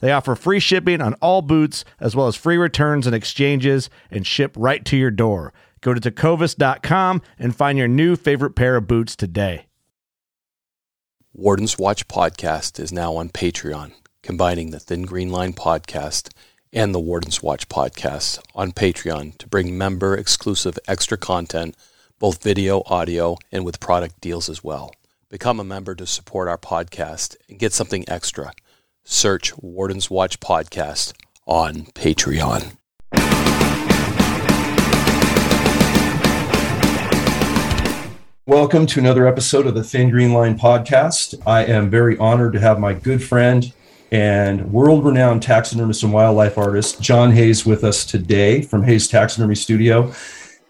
They offer free shipping on all boots, as well as free returns and exchanges, and ship right to your door. Go to tecovas.com and find your new favorite pair of boots today. Warden's Watch podcast is now on Patreon, combining the Thin Green Line podcast and the Warden's Watch podcast on Patreon to bring member exclusive extra content, both video, audio, and with product deals as well. Become a member to support our podcast and get something extra search Warden's Watch Podcast on Patreon. Welcome to another episode of the Thin Green Line podcast. I am very honored to have my good friend and world renowned taxidermist and wildlife artist, John Hayes, with us today from Hayes Taxidermy Studio.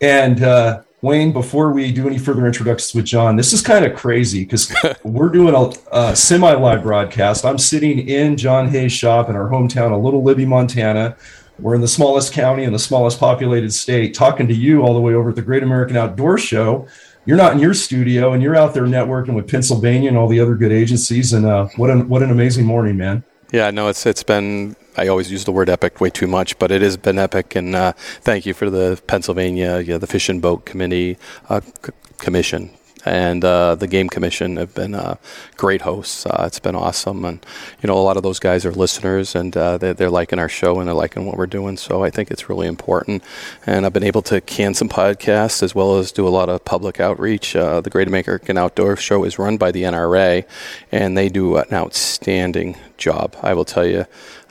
And uh, Wayne, before we do any further introductions with John, this is kind of crazy because we're doing a, a semi live broadcast. I'm sitting in John Hayes' shop in our hometown of Little Libby, Montana. We're in the smallest county in the smallest populated state, talking to you all the way over at the Great American Outdoor Show you're not in your studio and you're out there networking with Pennsylvania and all the other good agencies. And uh, what an what an amazing morning, man. Yeah, no, it's it's been. I always use the word epic way too much, but it has been epic. And uh, thank you for the Pennsylvania, yeah, the Fish and Boat Committee uh, c- Commission and uh, the Game Commission have been uh, great hosts. Uh, it's been awesome, and you know a lot of those guys are listeners, and uh, they're, they're, liking our show and they're liking what we're doing. So I think it's really important. And I've been able to can some podcasts as well as do a lot of public outreach. Uh, the Great American Outdoor Show is run by the NRA, and they do an outstanding job. I will tell you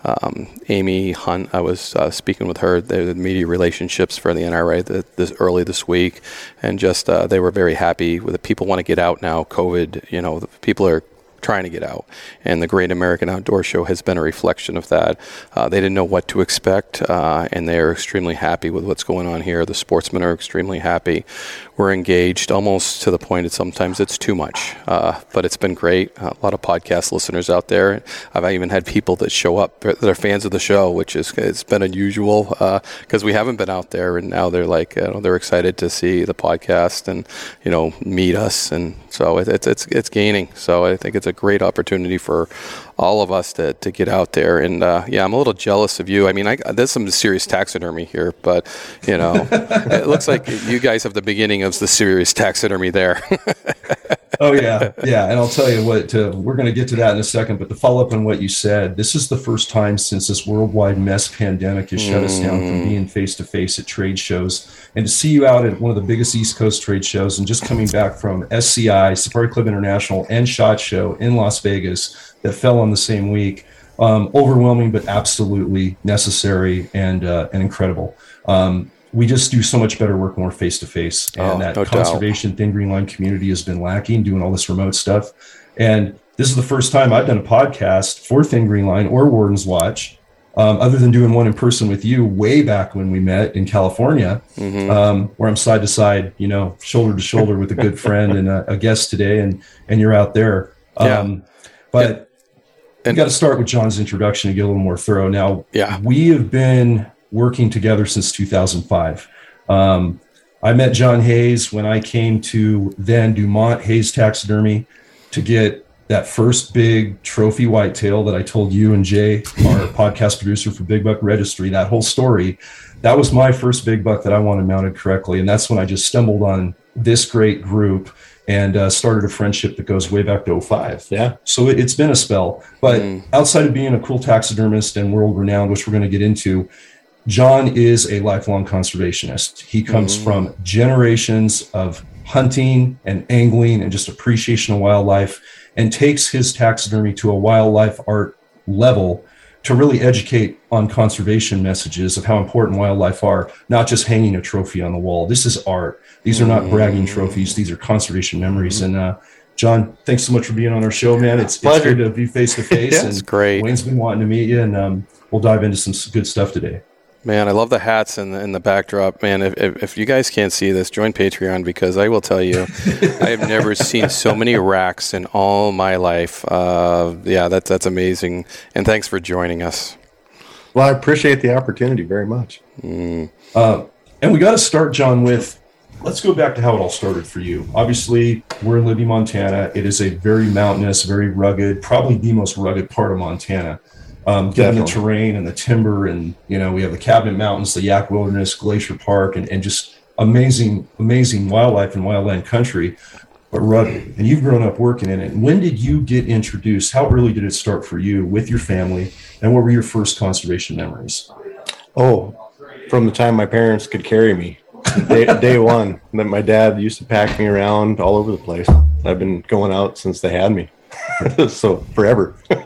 um, Amy Hunt. I was uh, speaking with her, the media relationships for the NRA the, this early this week, and just uh, they were very happy with it. People want to get out now. COVID, you know, people are trying to get out. And the Great American Outdoor Show has been a reflection of that. Uh, they didn't know what to expect, uh, and they're extremely happy with what's going on here. The sportsmen are extremely happy. We're engaged almost to the point that sometimes it's too much, uh, but it's been great. a lot of podcast listeners out there. I've even had people that show up that are fans of the show, which is it's been unusual because uh, we haven't been out there, and now they're like you know, they're excited to see the podcast and you know meet us, and so it, it's it's it's gaining. So I think it's a great opportunity for all of us to, to get out there. And uh, yeah, I'm a little jealous of you. I mean, I, there's some serious taxidermy here, but you know, it looks like you guys have the beginning of the serious taxidermy there. oh yeah, yeah. And I'll tell you what, to, we're going to get to that in a second. But to follow up on what you said, this is the first time since this worldwide mess pandemic has shut mm. us down from mm. being face to face at trade shows, and to see you out at one of the biggest East Coast trade shows, and just coming back from SCI, Safari Club International, and Shot Show in Las Vegas that fell on the same week. Um, overwhelming, but absolutely necessary and uh, and incredible. Um, we just do so much better work more face to face, and oh, that no conservation doubt. thin green line community has been lacking. Doing all this remote stuff, and this is the first time I've done a podcast for Thin Green Line or Warden's Watch, um, other than doing one in person with you way back when we met in California, mm-hmm. um, where I'm side to side, you know, shoulder to shoulder with a good friend and a, a, guest today, and and you're out there. Um, yeah. But and got to start with John's introduction to get a little more thorough. Now, yeah. we have been working together since 2005. Um, I met John Hayes when I came to then Dumont Hayes Taxidermy to get that first big trophy whitetail that I told you and Jay, our podcast producer for Big Buck Registry, that whole story. That was my first big buck that I wanted mounted correctly. And that's when I just stumbled on this great group and uh, started a friendship that goes way back to 05. Yeah. So it, has been a spell. But mm. outside of being a cool taxidermist and world renowned, which we're going to get into, John is a lifelong conservationist. He comes mm. from generations of hunting and angling and just appreciation of wildlife and takes his taxidermy to a wildlife art level to really educate on conservation messages of how important wildlife are, not just hanging a trophy on the wall. This is art. These are not bragging trophies. These are conservation memories. And uh, John, thanks so much for being on our show, man. It's, it's good to be face to face. It's great. Wayne's been wanting to meet you, and um, we'll dive into some good stuff today. Man, I love the hats and the, and the backdrop. Man, if, if, if, you guys can't see this, join Patreon because I will tell you, I have never seen so many racks in all my life. Uh, yeah, that's that's amazing. And thanks for joining us. Well, I appreciate the opportunity very much. Mm. Uh, and we got to start, John, with let's go back to how it all started for you. Obviously, we're in Libby, Montana. It is a very mountainous, very rugged, probably the most rugged part of Montana um, given the terrain and the timber, and you know we have the Cabinet Mountains, the Yaak Wilderness, Glacier Park, and, and just amazing, amazing wildlife and wildland country, but rugged. And you've grown up working in it. When did you get introduced? How early did it start for you with your family? And what were your first conservation memories? Oh, from the time my parents could carry me, day, day one. That my dad used to pack me around all over the place. I've been going out since they had me, so forever.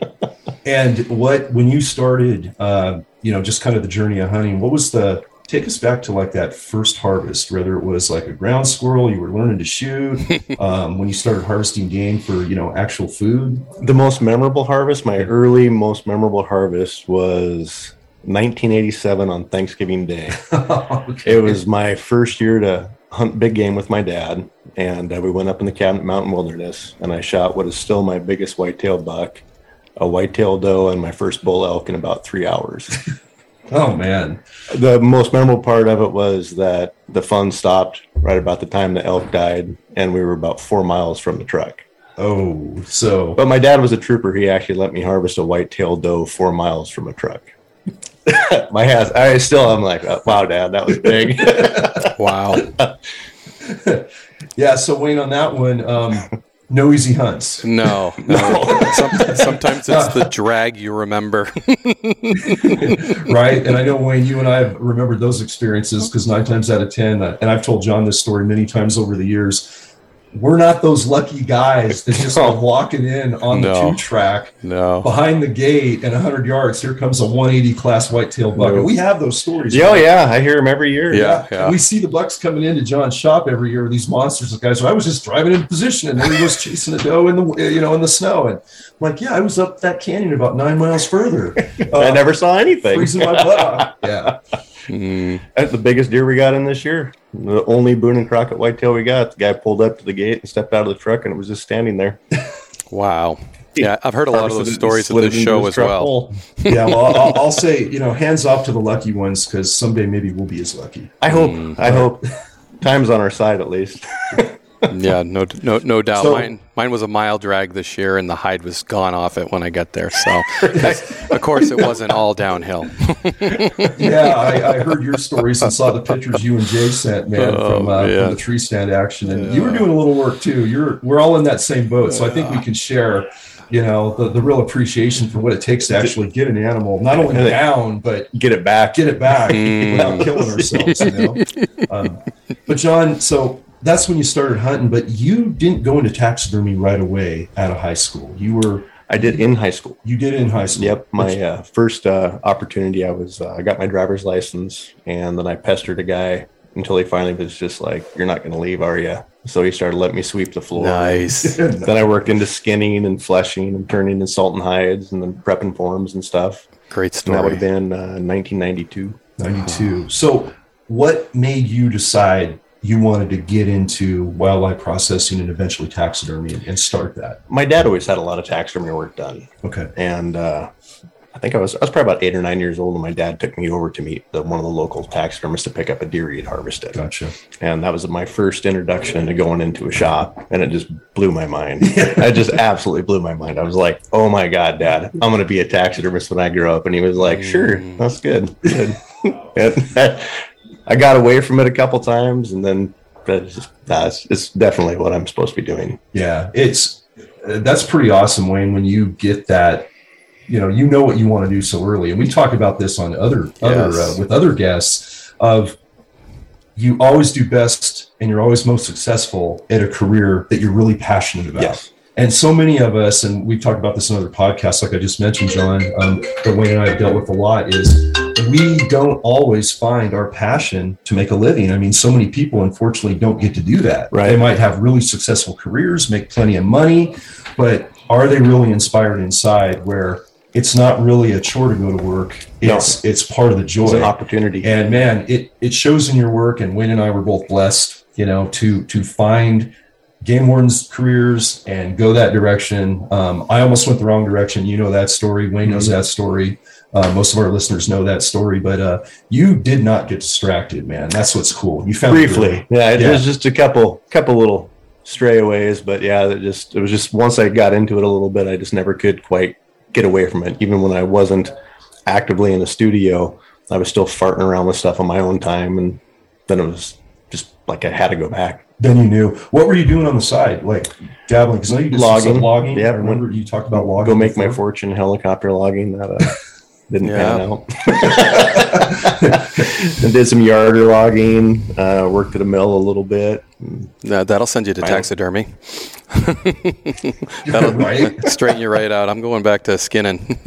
And what when you started, uh, you know, just kind of the journey of hunting, what was the take us back to like that first harvest, whether it was like a ground squirrel you were learning to shoot, um, when you started harvesting game for you know actual food. The most memorable harvest, my early most memorable harvest was 1987 on Thanksgiving Day. okay. It was my first year to hunt big game with my dad, and uh, we went up in the Cabinet Mountain Wilderness, and I shot what is still my biggest whitetail buck a whitetail doe and my first bull elk in about three hours. oh man! The most memorable part of it was that the fun stopped right about the time the elk died, and we were about four miles from the truck. Oh, so. But my dad was a trooper. He actually let me harvest a whitetail doe four miles from a truck. my ass, I still, I'm like, wow, dad, that was big. wow. yeah. So Wayne, on that one, um, no easy hunts. No, no. Some, sometimes it's the drag you remember. right. And I know, Wayne, you and I have remembered those experiences because nine times out of 10, uh, and I've told John this story many times over the years we're not those lucky guys that just no. walking in on no. the two track no. behind the gate and 100 yards. Here comes a 180 class whitetail buck. No. We have those stories. Yeah, oh, yeah, I hear them every year. Yeah, yeah. yeah. We see the bucks coming into John's shop every year these monsters of guys. So I was just driving in position and there he was chasing a doe in the you know in the snow and I'm like, yeah, I was up that canyon about nine miles further. Uh, I never saw anything. Freezing my butt off. Yeah. Mm. That's the biggest deer we got in this year. The only Boone and Crockett whitetail we got. The guy pulled up to the gate and stepped out of the truck, and it was just standing there. wow. Yeah, I've heard a lot of those stories at this show as well. yeah, well, I'll, I'll, say, you know, hands off to the lucky ones because someday maybe we'll be as lucky. I hope. Mm, I hope. Time's on our side at least. yeah, no, no, no doubt. So, mine, mine was a mile drag this year, and the hide was gone off it when I got there. So, of course, it wasn't all downhill. yeah, I, I, heard your stories and saw the pictures you and Jay sent, man, oh, from, uh, from, the tree stand action, and yeah. you were doing a little work too. You're, we're all in that same boat, so I think we can share you know the, the real appreciation for what it takes to actually get an animal not only down but get it back get it back mm. without killing ourselves you know um, but john so that's when you started hunting, but you didn't go into taxidermy right away out of high school. You were I did in high school. You did in high school. Yep. My uh, first uh, opportunity, I was uh, I got my driver's license, and then I pestered a guy until he finally was just like, "You're not going to leave, are you?" So he started letting me sweep the floor. Nice. then I worked into skinning and fleshing and turning in salt and hides and then prepping forms and stuff. Great story. And that would have been 1992. Uh, 92. So, what made you decide you wanted to get into wildlife processing and eventually taxidermy and, start that? My dad always had a lot of taxidermy work done. Okay. And uh, I think I was I was probably about eight or nine years old, and my dad took me over to meet the, one of the local taxidermists to pick up a deer he'd harvested. Gotcha. And that was my first introduction to going into a shop, and it just blew my mind. it just absolutely blew my mind. I was like, "Oh my god, Dad, I'm going to be a taxidermist when I grow up." And he was like, "Sure, that's good." good. And I got away from it a couple times, and then it's, just, that's it's definitely what I'm supposed to be doing. Yeah, it's that's pretty awesome, Wayne. When you get that, you know, you know what you want to do so early, and we talk about this on other other Yes. uh, with other guests of you always do best and you're always most successful at a career that you're really passionate about. Yes. And so many of us, and we've talked about this in other podcasts, like I just mentioned, John, um, that Wayne and I have dealt with a lot, is we don't always find our passion to make a living. I mean, so many people, unfortunately, don't get to do that. Right. They might have really successful careers, make plenty of money, but are they really inspired inside where it's not really a chore to go to work? No. It's it's part of the joy. an opportunity. And man, it it shows in your work. And Wayne and I were both blessed, you know, to to find game wardens careers and go that direction. Um, I almost went the wrong direction. You know that story. Wayne knows that story. Uh, most of our listeners know that story. But uh, you did not get distracted, man. That's what's cool. You found briefly yeah it Yeah. was just a couple couple little strayaways but yeah it just it was just once i got into it a little bit i just never could quite get away from it even when i wasn't actively in the studio i was still farting around with stuff on my own time and then it was just like i had to go back Then you knew. What were you doing on the side? Like dabbling? Because I you did Logging. logging. Yeah, I remember you talked about logging. go make my fortune helicopter logging that uh, didn't Yeah. pan out and did some yarder logging uh, worked at a mill a little bit That- that'll send you to Right. taxidermy. That'll Right? straighten you right out. I'm going back to skinning.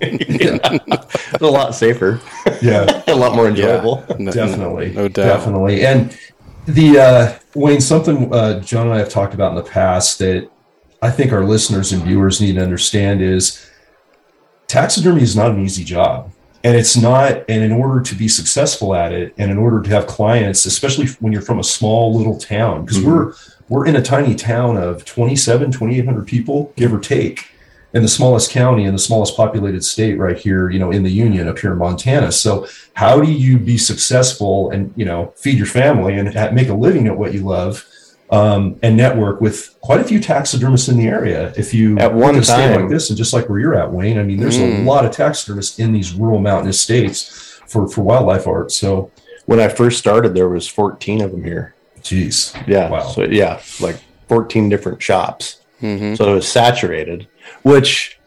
it's a lot safer Yeah. a lot more enjoyable No- definitely no doubt. definitely and the uh wayne something uh john and i have talked about in the past that i think our listeners and viewers need to understand is taxidermy is not an easy job and it's not and in order to be successful at it and in order to have clients especially when you're from a small little town because mm-hmm. we're we're in a tiny town of 27 2800 people give or take in the smallest county in the smallest populated state right here you know in the union up here in montana. So how do you be successful and you know feed your family and make a living at what you love um, and network with quite a few taxidermists in the area if you At one pick a state time- like this and just like where you're at wayne i mean there's a Mm. lot of taxidermists in these rural mountainous states for for wildlife art so when I first started, there was 14 of them here. Jeez, Yeah. Wow. So yeah, like 14 different shops. hmm So it was saturated, which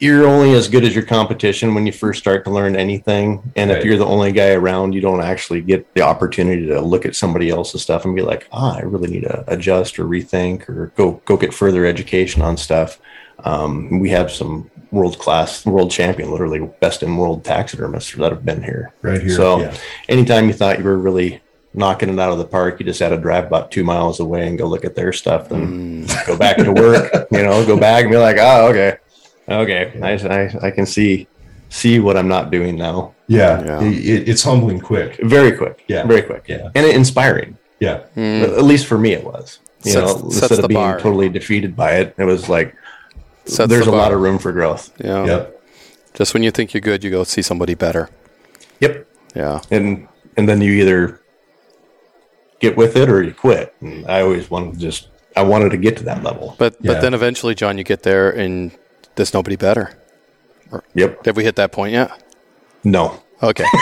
you're only as good as your competition when you first start to learn anything. And Right. if you're the only guy around, you don't actually get the opportunity to look at somebody else's stuff and be like, ah, I really need to adjust or rethink or go go get further education on stuff. Um, we have some world class, world champion, literally best in world taxidermists that have been here. right here So yeah. anytime you thought you were really knocking it out of the park, you just had to drive about two miles away and go look at their stuff, then Mm. go back to work. You know, go back and be like, oh, okay, okay, I, I, I can see see what I'm not doing now. yeah, Yeah. It, it- it's humbling quick Very quick, Yeah. very quick, Yeah. and inspiring. yeah Mm. At least for me, it was. You Sets- know, instead of being bar. totally defeated by it, it was like Sets there's the a lot of room for growth. Yeah. yep Just when you think you're good, you go see somebody better. Yep, Yeah. and and then you either get with it or you quit. And I always wanted to just I wanted to get to that level. But Yeah. but then eventually, John, you get there and there's nobody better. Yep. Have we hit that point yet? No. Okay.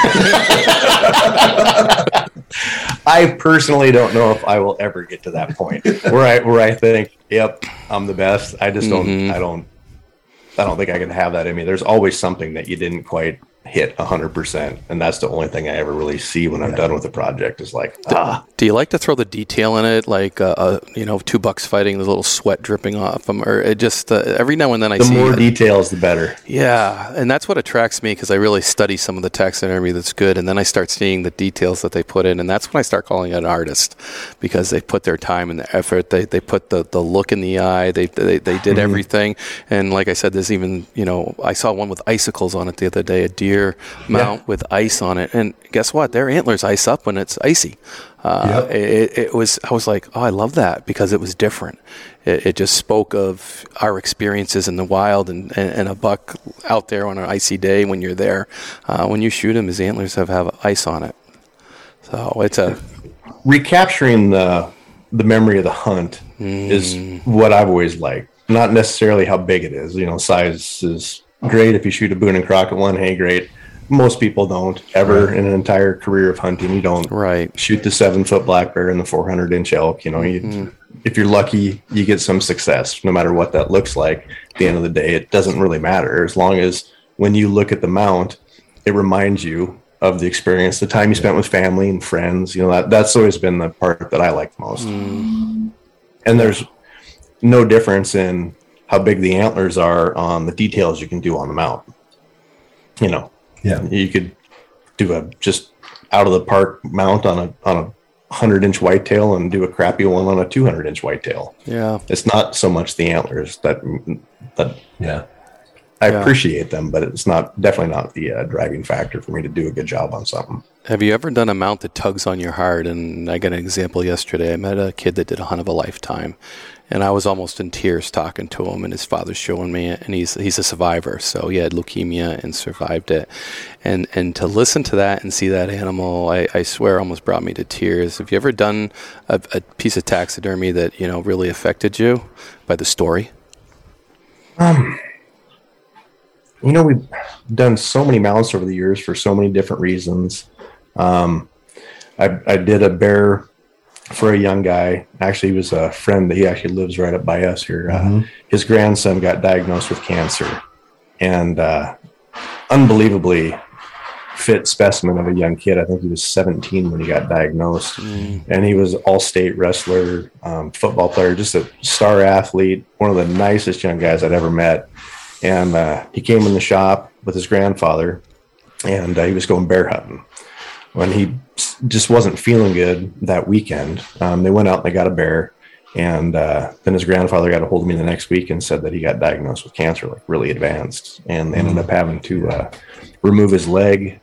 I personally don't know if I will ever get to that point where I where I think, yep, I'm the best. I just don't Mhm. I don't I don't think I can have that in me. There's always something that you didn't quite hit 100%, and that's the only thing I ever really see when I'm done with the project is like, ah, Do you like to throw the detail in it, like uh, uh, you know, two bucks fighting, the little sweat dripping off them, or it just uh, every now and then I the see. more it. details the better. Yeah, and that's what attracts me because I really study some of the taxidermy that's good, and then I start seeing the details that they put in, and that's when I start calling it an artist because they put their time and the effort. They they put the, the look in the eye. They they, they did everything, and like I said, there's even you know I saw one with icicles on it the other day, a deer deer mount yeah. with ice on it, and guess what? Their antlers ice up when it's icy. Uh, yep. it, it, was. I was like, oh, I love that because it was different. It, it just spoke of our experiences in the wild and, and, and, a buck out there on an icy day when you're there. Uh, when you shoot him, his antlers have have ice on it. So it's a recapturing the the memory of the hunt mm. is what I've always liked. Not necessarily how big it is. You know, size is great if you shoot a Boone and Crockett one. Hey, great most people don't ever in an entire career of hunting. You don't right shoot the seven foot black bear and the 400 inch elk. You know, you, mm-hmm. if you're lucky, you get some success, no matter what that looks like. At the end of the day, it doesn't really matter as long as when you look at the mount, it reminds you of the experience, the time you spent with family and friends. You know, that that's always been the part that I like most. Mm. And there's no difference in how big the antlers are on the details you can do on the mount. You know, yeah, you could do a just out of the park mount on a on a hundred inch whitetail and do a crappy one on a two hundred inch whitetail. Yeah, it's not so much the antlers that that yeah. I yeah. appreciate them, but it's not definitely not the uh, driving factor for me to do a good job on something. Have you ever done a mount that tugs on your heart? And I got an example yesterday. I met a kid that did a hunt of a lifetime, and I was almost in tears talking to him, and his father's showing me it, and he's he's a survivor, so he had leukemia and survived it, and and to listen to that and see that animal, I, I swear, almost brought me to tears. Have you ever done a, a piece of taxidermy that you know really affected you by the story? Um, you know, we've done so many mounts over the years for so many different reasons. Um, I, I did a bear for a young guy. Actually, he was a friend that he actually lives right up by us here. Uh, mm-hmm. Uh, his grandson got diagnosed with cancer, and uh, unbelievably fit specimen of a young kid. I think he was 17 when he got diagnosed, mm. and he was all-state wrestler, um, football player, just a star athlete, one of the nicest young guys I'd ever met. And uh, he came in the shop with his grandfather, and uh, he was going bear hunting when he just wasn't feeling good that weekend. Um, they went out and they got a bear. And uh, then his grandfather got a hold of me the next week and said that he got diagnosed with cancer, like really advanced, and they ended mm. up having to uh, remove his leg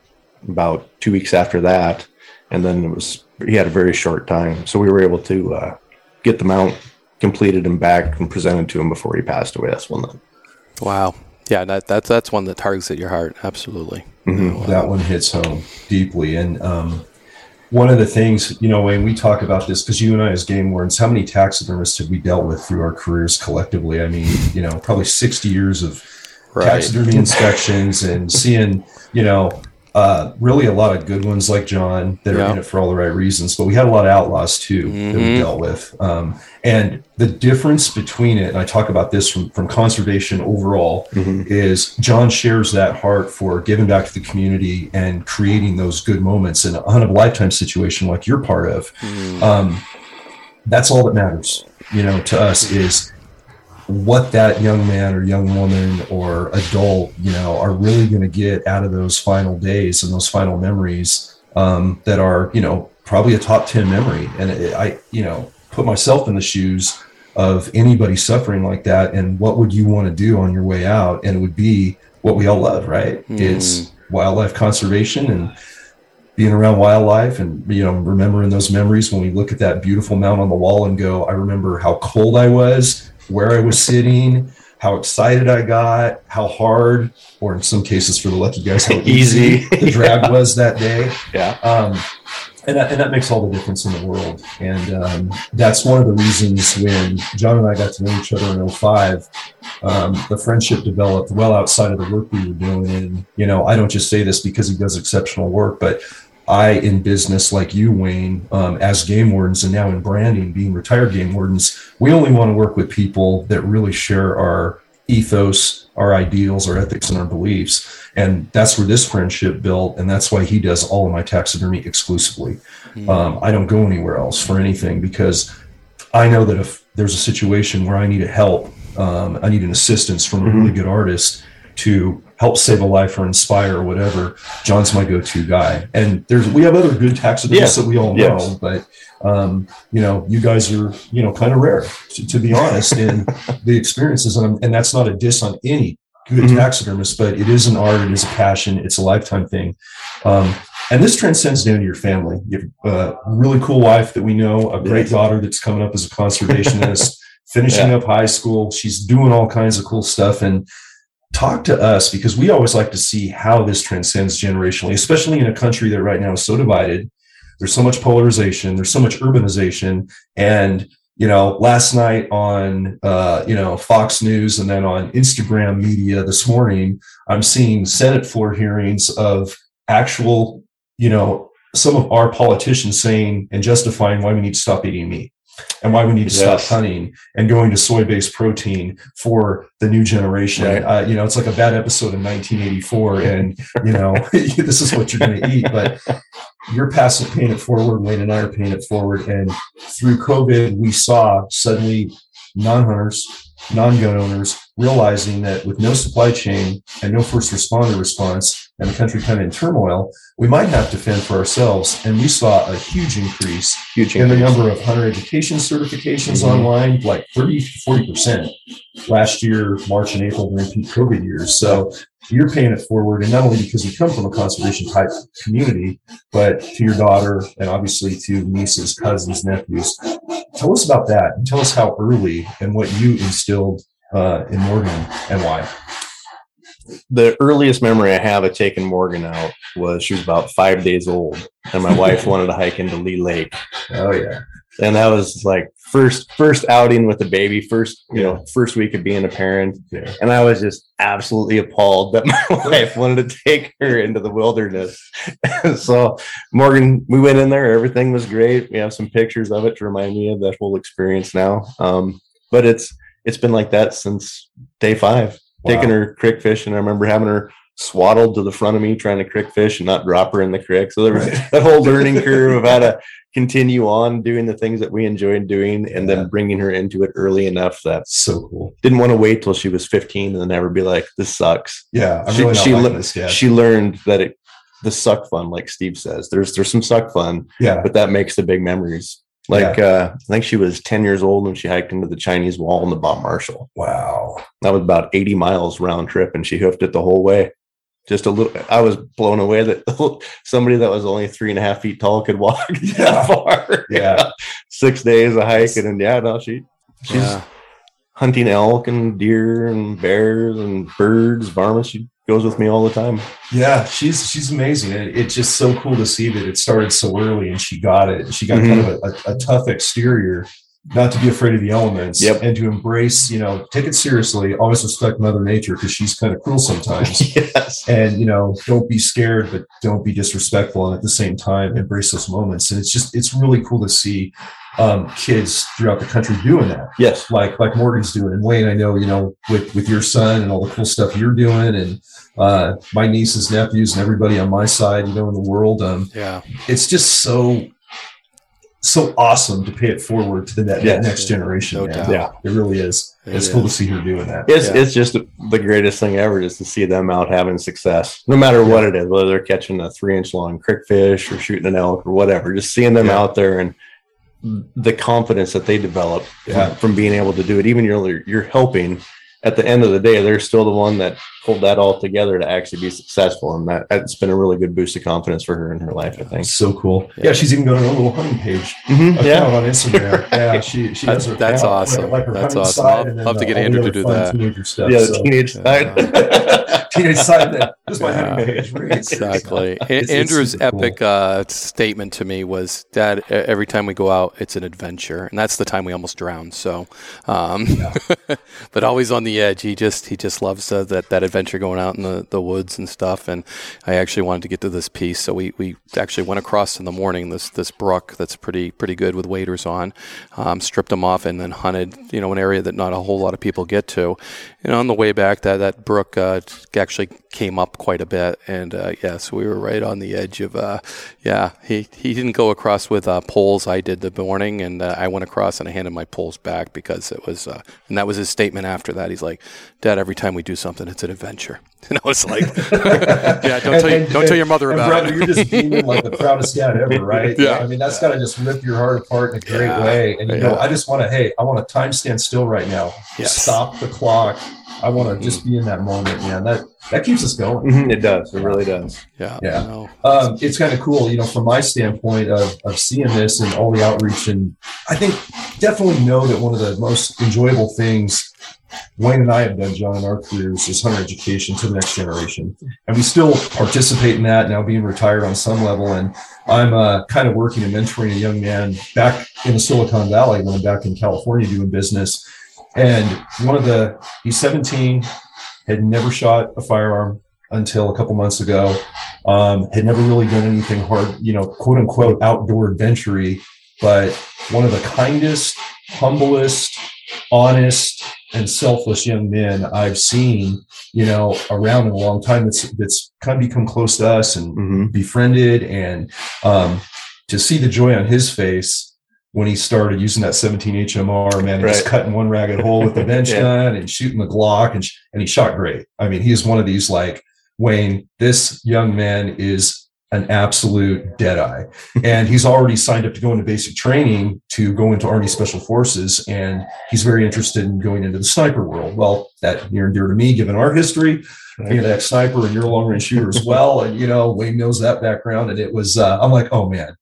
about two weeks after that. And then it was he had a very short time, so we were able to uh, get the mount completed and back and presented to him before he passed away. That's one. Wow. Yeah, that, that's that's one that targets at your heart. Absolutely. Mm-hmm. That one hits home deeply. And um, one of the things, you know, when we talk about this, because you and I, as game wardens, how many taxidermists have we dealt with through our careers collectively? I mean, you know, probably 60 years of right. taxidermy inspections and seeing, you know, uh, really a lot of good ones like John that are in it for all the right reasons, but we had a lot of outlaws too mm-hmm. that we mm-hmm. dealt with. Um, and the difference between it, and I talk about this from, from conservation overall, mm-hmm. is John shares that heart for giving back to the community and creating those good moments in a hunt of a lifetime situation like you're part of. Mm-hmm. Um, that's all that matters, you know, to us is what that young man or young woman or adult, you know, are really going to get out of those final days and those final memories um, that are, you know, probably a top 10 memory. And it, I, you know, put myself in the shoes of anybody suffering like that. And what would you want to do on your way out? And it would be what we all love, right? Mm. It's wildlife conservation and being around wildlife and you know remembering those memories when we look at that beautiful mount on the wall and go i remember how cold i was where I was sitting, how excited I got, how hard, or in some cases for the lucky guys, how easy, the drag was that day. Yeah. Um, and that, and that makes all the difference in the world. And um, that's one of the reasons when John and I got to know each other in 05, um, the friendship developed well outside of the work we were doing. And, you know, I don't just say this because he does exceptional work, but I, in business like you, Wayne, um, as game wardens and now in branding, being retired game wardens, we only want to work with people that really share our ethos, our ideals, our ethics, and our beliefs. And that's where this friendship built. And that's why he does all of my taxidermy exclusively. Mm-hmm. Um, I don't go anywhere else for anything because I know that if there's a situation where I need a help, um, I need an assistance from a really mm-hmm. good artist to help save a life or inspire or whatever, John's my go-to guy. And there's we have other good taxidermists that we all know, yes. but um, you know, you guys are you know kind of rare to, to be honest in the experiences, and, and that's not a diss on any good mm-hmm. taxidermist, but it is an art, it is a passion, it's a lifetime thing. Um, and this transcends down to your family. You have a really cool wife that we know, a great daughter that's coming up as a conservationist, finishing yeah. up high school. She's doing all kinds of cool stuff. And talk to us because we always like to see how this transcends generationally, especially in a country that right now is so divided. There's so much polarization, there's so much urbanization. And you know, last night on, uh, you know, Fox News and then on Instagram media this morning, I'm seeing Senate floor hearings of actual, you know, some of our politicians saying and justifying why we need to stop eating meat and why we need to yes. stop hunting and going to soy-based protein for the new generation. Right. Uh, you know, it's like a bad episode in 1984, and you know, this is what you're going to eat. But you're passing paying it forward. Wayne and I are paying it forward. And through COVID, we saw suddenly non-hunters, non-gun owners realizing that with no supply chain and no first responder response, and the country kind of in turmoil, we might have to fend for ourselves. And we saw a huge increase, huge increase. in the number of hunter education certifications mm-hmm. online, like 30 to 40% last year, March and April during peak COVID years. So you're paying it forward. And not only because you come from a conservation type community, but to your daughter and obviously to nieces, cousins, nephews. Tell us about that and tell us how early and what you instilled uh, in Morgan and why the earliest memory I have of taking Morgan out was she was about five days old, and my wife wanted to hike into Leigh Lake. Oh yeah, and that was like first first outing with the baby, first you know first week of being a parent, yeah. and I was just absolutely appalled that my wife wanted to take her into the wilderness. so Morgan, we went in there, everything was great. We have some pictures of it to remind me of that whole experience now. Um, but it's it's been like that since day five wow. taking her crick fishing. I remember having her swaddled to the front of me trying to crick fish and not drop her in the crick. So there was right. that whole learning curve of how to continue on doing the things that we enjoyed doing and yeah. then bringing her into it early enough that so cool. Didn't want to wait till she was 15 and then never be like, this sucks. Yeah. I'm she, really she, le- this she learned that it, the suck fun, like Steve says, there's, there's some suck fun, yeah, but that makes the big memories. Like yeah. uh, I think she was 10 years old when she hiked into the Chinese wall in the Bob Marshall. Wow. That was about 80 miles round trip and she hoofed it the whole way. Just a little I was blown away that somebody that was only three and a half feet tall could walk yeah. that far. Yeah. Six days of hiking and yeah, no, she she's yeah. hunting elk and deer and bears and birds, varmints. She goes with me all the time. Yeah, she's she's amazing. It, it's just so cool to see that it started so early and she got it. She got mm-hmm. kind of a, a, a, tough exterior, not to be afraid of the elements, yep. and to embrace, you know, take it seriously. Always respect Mother Nature because she's kind of cruel sometimes. yes. And you know, don't be scared, but don't be disrespectful, and at the same time, embrace those moments. And it's just it's really cool to see um, kids throughout the country doing that. Yes, like like Morgan's doing, and Wayne, I know you know with with your son and all the cool stuff you're doing, and uh, my nieces, nephews, and everybody on my side, you know, in the world. Um, yeah, it's just so so awesome to pay it forward to the net, yes. next generation. No yeah, it really is. It it's is. cool to see her doing that. It's yeah. it's just the greatest thing ever, just to see them out having success, no matter yeah. what it is, whether they're catching a three inch long crick fish or shooting an elk or whatever. Just seeing them yeah. out there and the confidence that they develop yeah. from, from, being able to do it. Even you're you're helping. At the end of the day, they're still the one that pulled that all together to actually be successful, and that that's been a really good boost of confidence for her in her life. I think. So cool. Yeah, yeah she's even got her own little hunting page mm-hmm. yeah. on Instagram. Yeah, she she that's, that's awesome. Like, like that's awesome. I'll, I'll have to get Andrew to do that. Teenager stuff, yeah, the so. teenage side. teenage side that just my yeah, exactly. it's, Andrew's it's epic cool. uh, statement to me was, "Dad, every time we go out, it's an adventure," and that's the time we almost drowned. So, um, yeah. but always on the edge. He just he just loves uh, that that adventure going out in the, the woods and stuff. And I actually wanted to get to this piece, so we, we actually went across in the morning this this brook that's pretty pretty good with waders on, um, stripped them off, and then hunted you know an area that not a whole lot of people get to. And on the way back, that that brook uh, actually came up quite a bit, and uh, yeah, so we were right on the edge of uh, yeah. He he didn't go across with uh, poles. I did the morning, and uh, I went across and I handed my poles back because it was, uh, and that was his statement after that. He's like, "Dad, every time we do something, it's an adventure." And I was like, "Yeah, don't tell you, don't and, tell your mother about Brett, it." You're just being like the proudest dad ever, right? Yeah. I mean, that's got to just rip your heart apart in a great yeah. way. And you yeah. know, I just want to, hey, I want to time stand still right now. Yes. Stop the clock. I want to mm-hmm. just be in that moment, man. That that keeps us going. Mm-hmm. It does. It really does. Yeah. Yeah. Um, it's kind of cool, you know, from my standpoint of, of seeing this and all the outreach. And I think definitely know that one of the most enjoyable things Wayne and I have done, John, in our careers is hunter education to the next generation. And we still participate in that now being retired on some level. And I'm uh, kind of working and mentoring a young man back in the Silicon Valley when I'm back in California doing business. And one of the, he's 17, had never shot a firearm until a couple months ago, um, had never really done anything hard, you know, quote unquote outdoor adventure but one of the kindest, humblest, honest, and selfless young men I've seen, you know, around in a long time that's that's kind of become close to us and mm-hmm. befriended and um, to see the joy on his face when he started using that 17 HMR, man, he right. was cutting one ragged hole with the bench yeah. gun and shooting the Glock, and, and he shot great. I mean, he is one of these like Wayne. This young man is an absolute deadeye, and he's already signed up to go into basic training to go into Army Special Forces, and he's very interested in going into the sniper world. Well, that near and dear to me, given our history. Right. Being an ex sniper and you're a long range shooter as well, and you know Wayne knows that background, and it was uh, I'm like, oh man,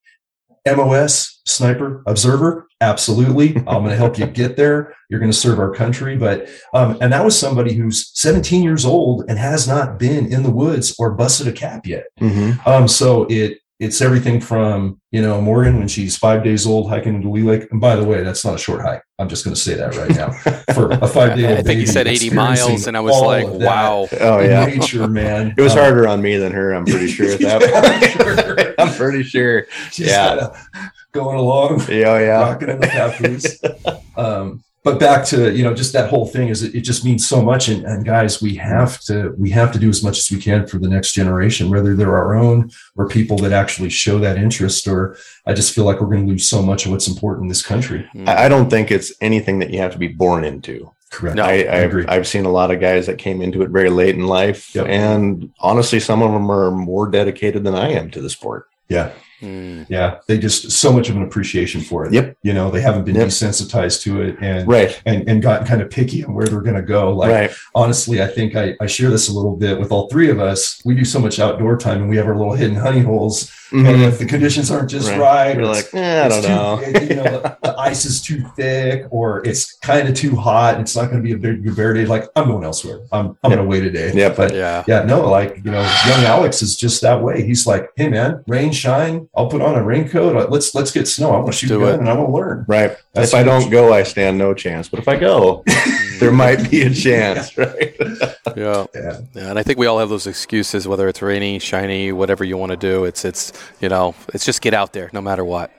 MOS, sniper, observer, absolutely. I'm going to help you get there. You're going to serve our country. But, um, and that was somebody who's 17 years old and has not been in the woods or busted a cap yet. Mm-hmm. Um, so it, it's everything from you know Morgan when she's five days old hiking into Leigh Lake. And by the way, that's not a short hike. I'm just going to say that right now. For a five day, I think you said 80 miles, and I was like, wow. Oh yeah, nature, man. It was um, harder on me than her. I'm pretty sure at that. I'm pretty sure. She's yeah, going along. Yeah, yeah, rocking in the papoose. um, but back to you know just that whole thing is it, it just means so much and, and, guys we have to we have to do as much as we can for the next generation whether they're our own or people that actually show that interest or i just feel like we're going to lose so much of what's important in this country i don't think it's anything that you have to be born into correct no, I, I, agree. I've seen a lot of guys that came into it very late in life yep. and honestly some of them are more dedicated than i am to the sport yeah Mm. Yeah, they just so much of an appreciation for it. Yep. You know, they haven't been yep. desensitized to it and right and, and gotten kind of picky on where they're going to go. Like right. honestly, I think I, I share this a little bit with all three of us. We do so much outdoor time and we have our little hidden honey holes Mm-hmm. And if the conditions aren't just right, right you're like, eh, I don't know. It, you know, the, the, ice is too thick, or it's kind of too hot. And It's not going to be a big bear day. Like I'm going elsewhere. I'm I'm yep. going to wait a day. Yeah, but yeah, yeah, no, like you know, young Alex is just that way. He's like, hey man, rain, shine. I'll put on a raincoat. Let's let's get snow. I want to shoot a gun and I want to learn. Right. That's if I don't go, I stand no chance. But if I go, there might be a chance. Right. yeah. yeah. Yeah. And I think we all have those excuses, whether it's rainy, shiny, whatever you want to do. It's it's you know it's just get out there no matter what.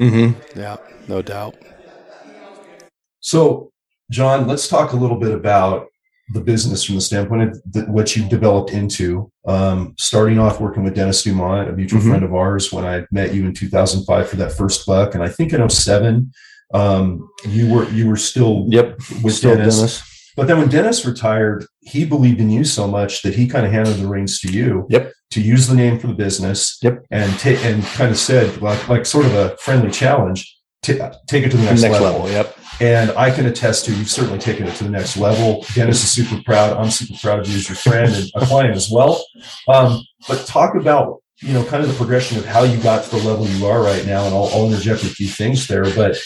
Mm-hmm. Yeah, no doubt. So, John, let's talk a little bit about the business from the standpoint of the, what you developed into. Um, starting off working with Dennis Dumont, a mutual mm-hmm. friend of ours, when I met you in 2005 for that first buck, and I think in 07, um, you were you were still yep with still Dennis. Dennis. But then when Dennis retired, he believed in you so much that he kind of handed the reins to you. Yep. To use the name for the business. Yep. And take and kind of said like like sort of a friendly challenge. T- take it to the next, next level. level. Yep. And I can attest to you've certainly taken it to the next level. Dennis is super proud. I'm super proud of you as your friend and a client as well. Um, but talk about you know, kind of the progression of how you got to the level you are right now, and I'll, I'll interject a few things there. But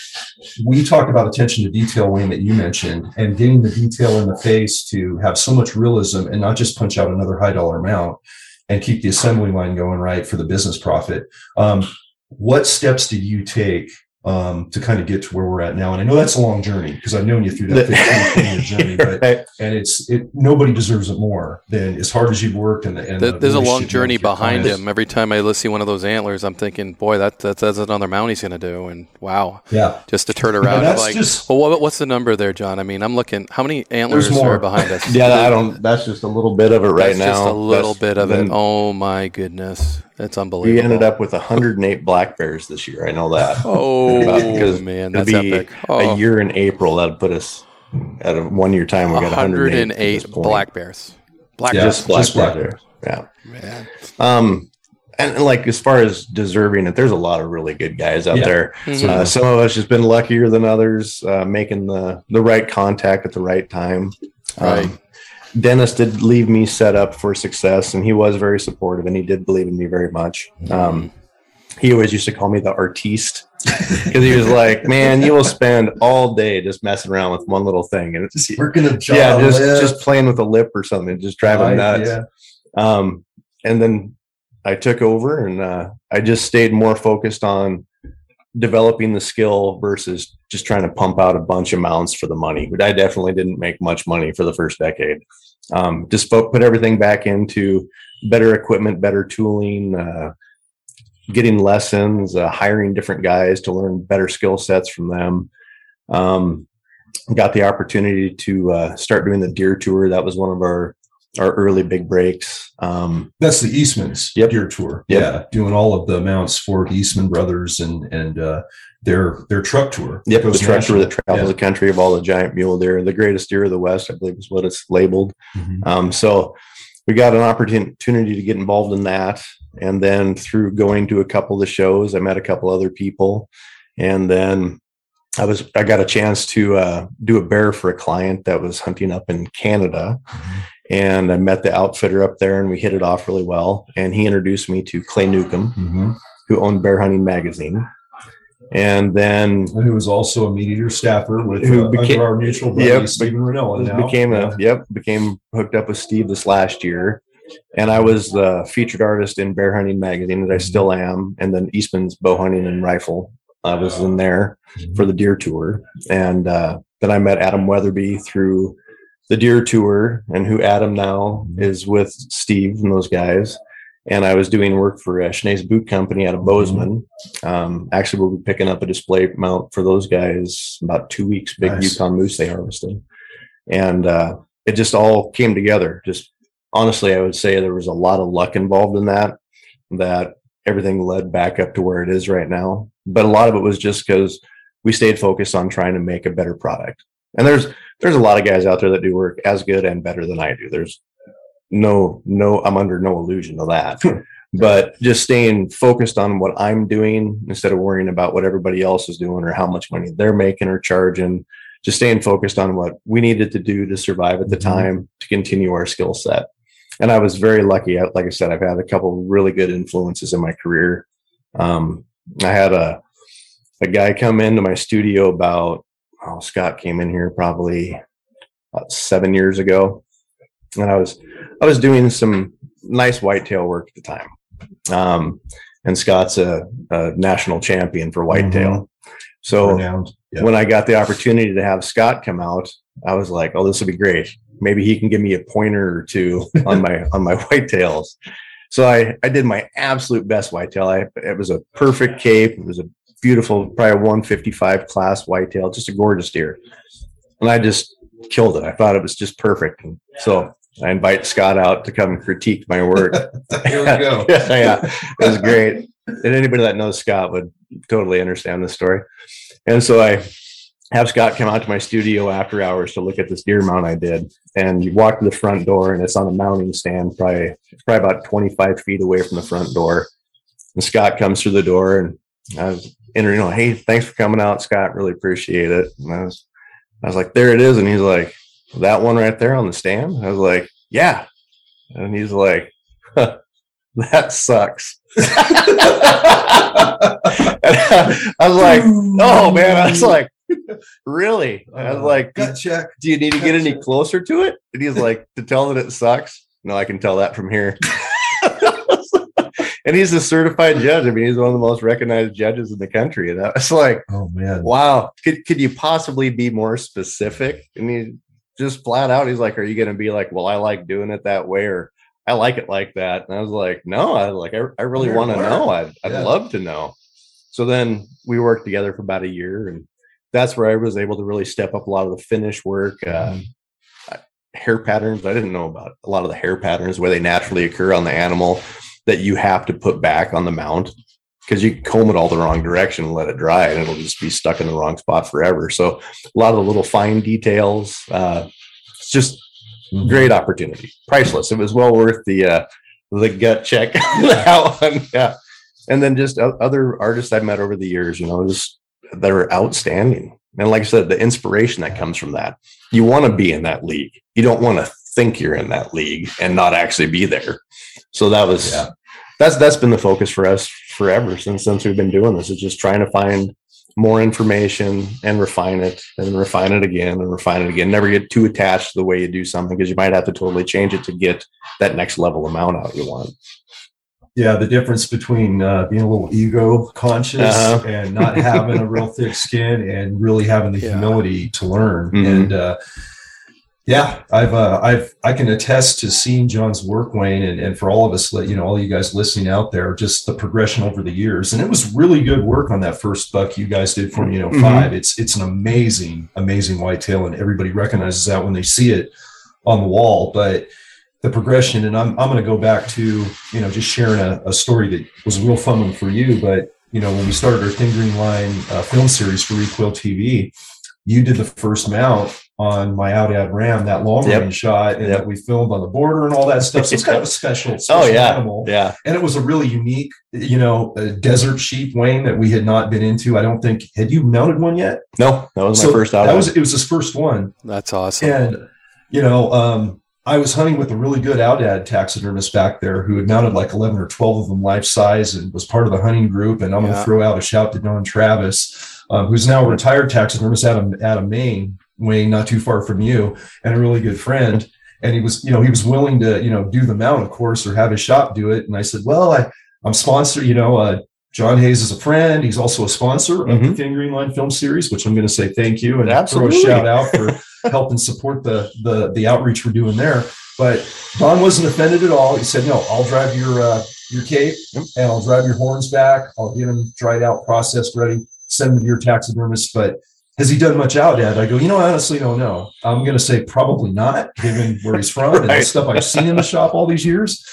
we talked about attention to detail, Wayne, that you mentioned, and getting the detail in the face to have so much realism and not just punch out another high dollar amount and keep the assembly line going right for the business profit. Um, what steps did you take um, to kind of get to where we're at now. And I know that's a long journey because I've known you through that 15 year journey, but, Right. and it's, it, nobody deserves it more than as hard as you've worked and, the, and There- the There's a long journey have with your behind clients. him. Every time I see one of those antlers, I'm thinking, boy, that, that that's another mount he's going to do. And wow, Yeah. just to turn around, that's like, just- well, what, what's the number there, John? I mean, I'm looking. How many antlers more. are behind us? Yeah, I don't. That's just a little bit of it right That's now. Just a little That's- bit of then it. Oh my goodness, it's unbelievable. We ended up with 108 black bears this year. I know that. Oh Because man, it'll that's be epic. Oh, A year in April that'll put us at a one year time. We got 108, 108 black bears. Black Yeah. bears. just black, just black bears. Yeah. Man. Um, and, and, like as far as deserving it, there's a lot of really good guys out Yeah. there. Mhm. Uh, some of us just been luckier than others, uh, making the the right contact at the right time. Right. Um, Dennis did leave me set up for success, and he was very supportive, and he did believe in me very much. Um, he always used to call me the artiste because he was like, "Man, you will spend all day just messing around with one little thing, and it's Just working a job. yeah, just lip, just playing with a lip or something, just driving eye, nuts." Yeah. Um, and then I took over and uh, I just stayed more focused on developing the skill versus just trying to pump out a bunch of mounts for the money. But I definitely didn't make much money for the first decade. Um, just put everything back into better equipment, better tooling, uh, getting lessons, uh, hiring different guys to learn better skill sets from them. Um, got the opportunity to uh, start doing the deer tour. That was one of our our early big breaks. Um, That's the Eastman's Yep. deer tour. Yep. Yeah, doing all of the mounts for the Eastman brothers and and uh, their their truck tour. yep, the Goes truck tour that travels the country of all the giant mule deer, the greatest deer of the West, I believe is what it's labeled. Yeah. Mhm. Um, so we got an opportunity to get involved in that. And then through going to a couple of the shows, I met a couple other people. And then I was, I got a chance to uh, do a bear for a client that was hunting up in Canada. And I met the outfitter up there and we hit it off really well. And he introduced me to Clay Newcomb, Mhm. who owned Bear Hunting Magazine. And then And who was also a meat eater staffer with Who uh, became- our mutual buddy Yep, Stephen now- became a yep became hooked up with steve this last year. And i was the featured artist in bear hunting magazine that i still am and then eastman's bow hunting and rifle. I was in there for the deer tour. And uh, then i met adam weatherby through the deer tour. And who adam now is with steve and those guys and i was doing work for uh, Schnee's boot company out of bozeman um, actually we'll be picking up a display mount for those guys about two weeks big Nice. yukon moose they harvested and uh, it just all came together. Just honestly, I would say there was a lot of luck involved in that. That everything led back up to where it is right now. But a lot of it was just because we stayed focused on trying to make a better product. And there's there's a lot of guys out there that do work as good and better than I do. There's no no I'm under no illusion of that. but just staying focused on what I'm doing instead of worrying about what everybody else is doing or how much money they're making or charging just staying focused on what we needed to do to survive at the Mhm. time to continue our skill set. And I was very lucky. Like I said, I've had a couple really good influences in my career. Um, I had a a guy come into my studio about oh Scott came in here probably about seven years ago, and I was I was doing some nice whitetail work at the time. Um, and Scott's a, a national champion for whitetail. So Renowned. Yeah. when I got the opportunity to have Scott come out, I was like, "Oh, this would be great. Maybe he can give me a pointer or two on my on my whitetails." So I I did my absolute best whitetail. I it was a perfect cape. It was a beautiful, probably a 155 class whitetail, just a gorgeous deer, and I just killed it. I thought it was just perfect. And so I invite Scott out to come critique my work. Here we go. yeah, yeah, it was great. And anybody that knows Scott would totally understand this story. And so I have Scott come out to my studio after hours to look at this deer mount I did. And you walk to the front door, and it's on a mounting stand, probably it's probably about 25 feet away from the front door. And Scott comes through the door, and I was entering, you know, hey, thanks for coming out, Scott. Really appreciate it. And I was, I was like, there it is. And he's like, that one right there on the stand. I was like, yeah. And he's like, huh, that sucks. I was like, oh man, I was like, really? I was uh, like, gut check. do you need to get any closer to it? And he's like, to tell that it sucks? No, I can tell that from here. and he's a certified judge. I mean, he's one of the most recognized judges in the country. And I was like, oh man, wow, could could you possibly be more specific? And he just flat out, he's like, are you going to be like, well, I like doing it that way, or I like it like that? And I was like, no, I like, I, I really want to know. I'd, I'd yeah. love to know. So then we worked together for about a year, and that's where I was able to really step up a lot of the finish work. Uh, mm-hmm. hair patterns. I didn't know about a lot of the hair patterns where they naturally occur on the animal that you have to put back on the mount because you comb it all the wrong direction and let it dry and it'll just be stuck in the wrong spot forever. So a lot of the little fine details, uh, it's just great opportunity, priceless. It was well worth the, uh, the gut check. that one. Yeah. And then just other artists I've met over the years, you know, just they're outstanding. And like I said, the inspiration that comes from that, you want to be in that league. You don't want to think you're in that league and not actually be there. So that was yeah. that's that's been the focus for us forever since since we've been doing this. Is just trying to find more information and refine it and refine it again and refine it again. Never get too attached to the way you do something because you might have to totally change it to get that next level amount out you want. Yeah, the difference between uh, being a little ego conscious uh-huh. and not having a real thick skin and really having the yeah. humility to learn. Mm-hmm. And uh, yeah, I've uh, I've I can attest to seeing John's work, Wayne, and, and for all of us, you know, all you guys listening out there, just the progression over the years, and it was really good work on that first buck you guys did for me, you know, mm-hmm. 5 It's it's an amazing, amazing whitetail, and everybody recognizes that when they see it on the wall. But the progression, and I'm I'm going to go back to you know just sharing a, a story that was a real fun one for you, but you know when we started our Thin Green Line uh, film series for Recoil TV, you did the first mount on my Aoudad Ram, that long yep. range shot, and yep. that we filmed on the border and all that stuff. So it's kind of a special, special oh, yeah. animal. Yeah. And it was a really unique, you know, desert sheep, Wayne, that we had not been into. I don't think had you mounted one yet? No, that was so my first Aoudad. That was it was his first one. That's awesome. And you know, um, I was hunting with a really good Aoudad taxidermist back there who had mounted like 11 or 12 of them life size and was part of the hunting group. And I'm yeah. going to throw out a shout to Don Travis, um, who's now a retired taxidermist out of, out of Maine Wayne, not too far from you, and a really good friend. And he was, you know, he was willing to, you know, do the mount, of course, or have his shop do it. And I said, well, I, I'm sponsored, you know, uh, John Hayes is a friend. He's also a sponsor mm-hmm. of the mm-hmm. Thin Green Line Film Series, which I'm going to say thank you and Absolutely. throw a shout out for helping support the, the the outreach we're doing there. But Don wasn't offended at all. He said, "No, I'll drive your uh, your cape and I'll drive your horns back. I'll get them dried out, processed, ready, send them to your taxidermist." But has he done much Aoudad? I go, you know, I honestly don't know. I'm going to say probably not, given where he's from right. and the stuff I've seen in the shop all these years.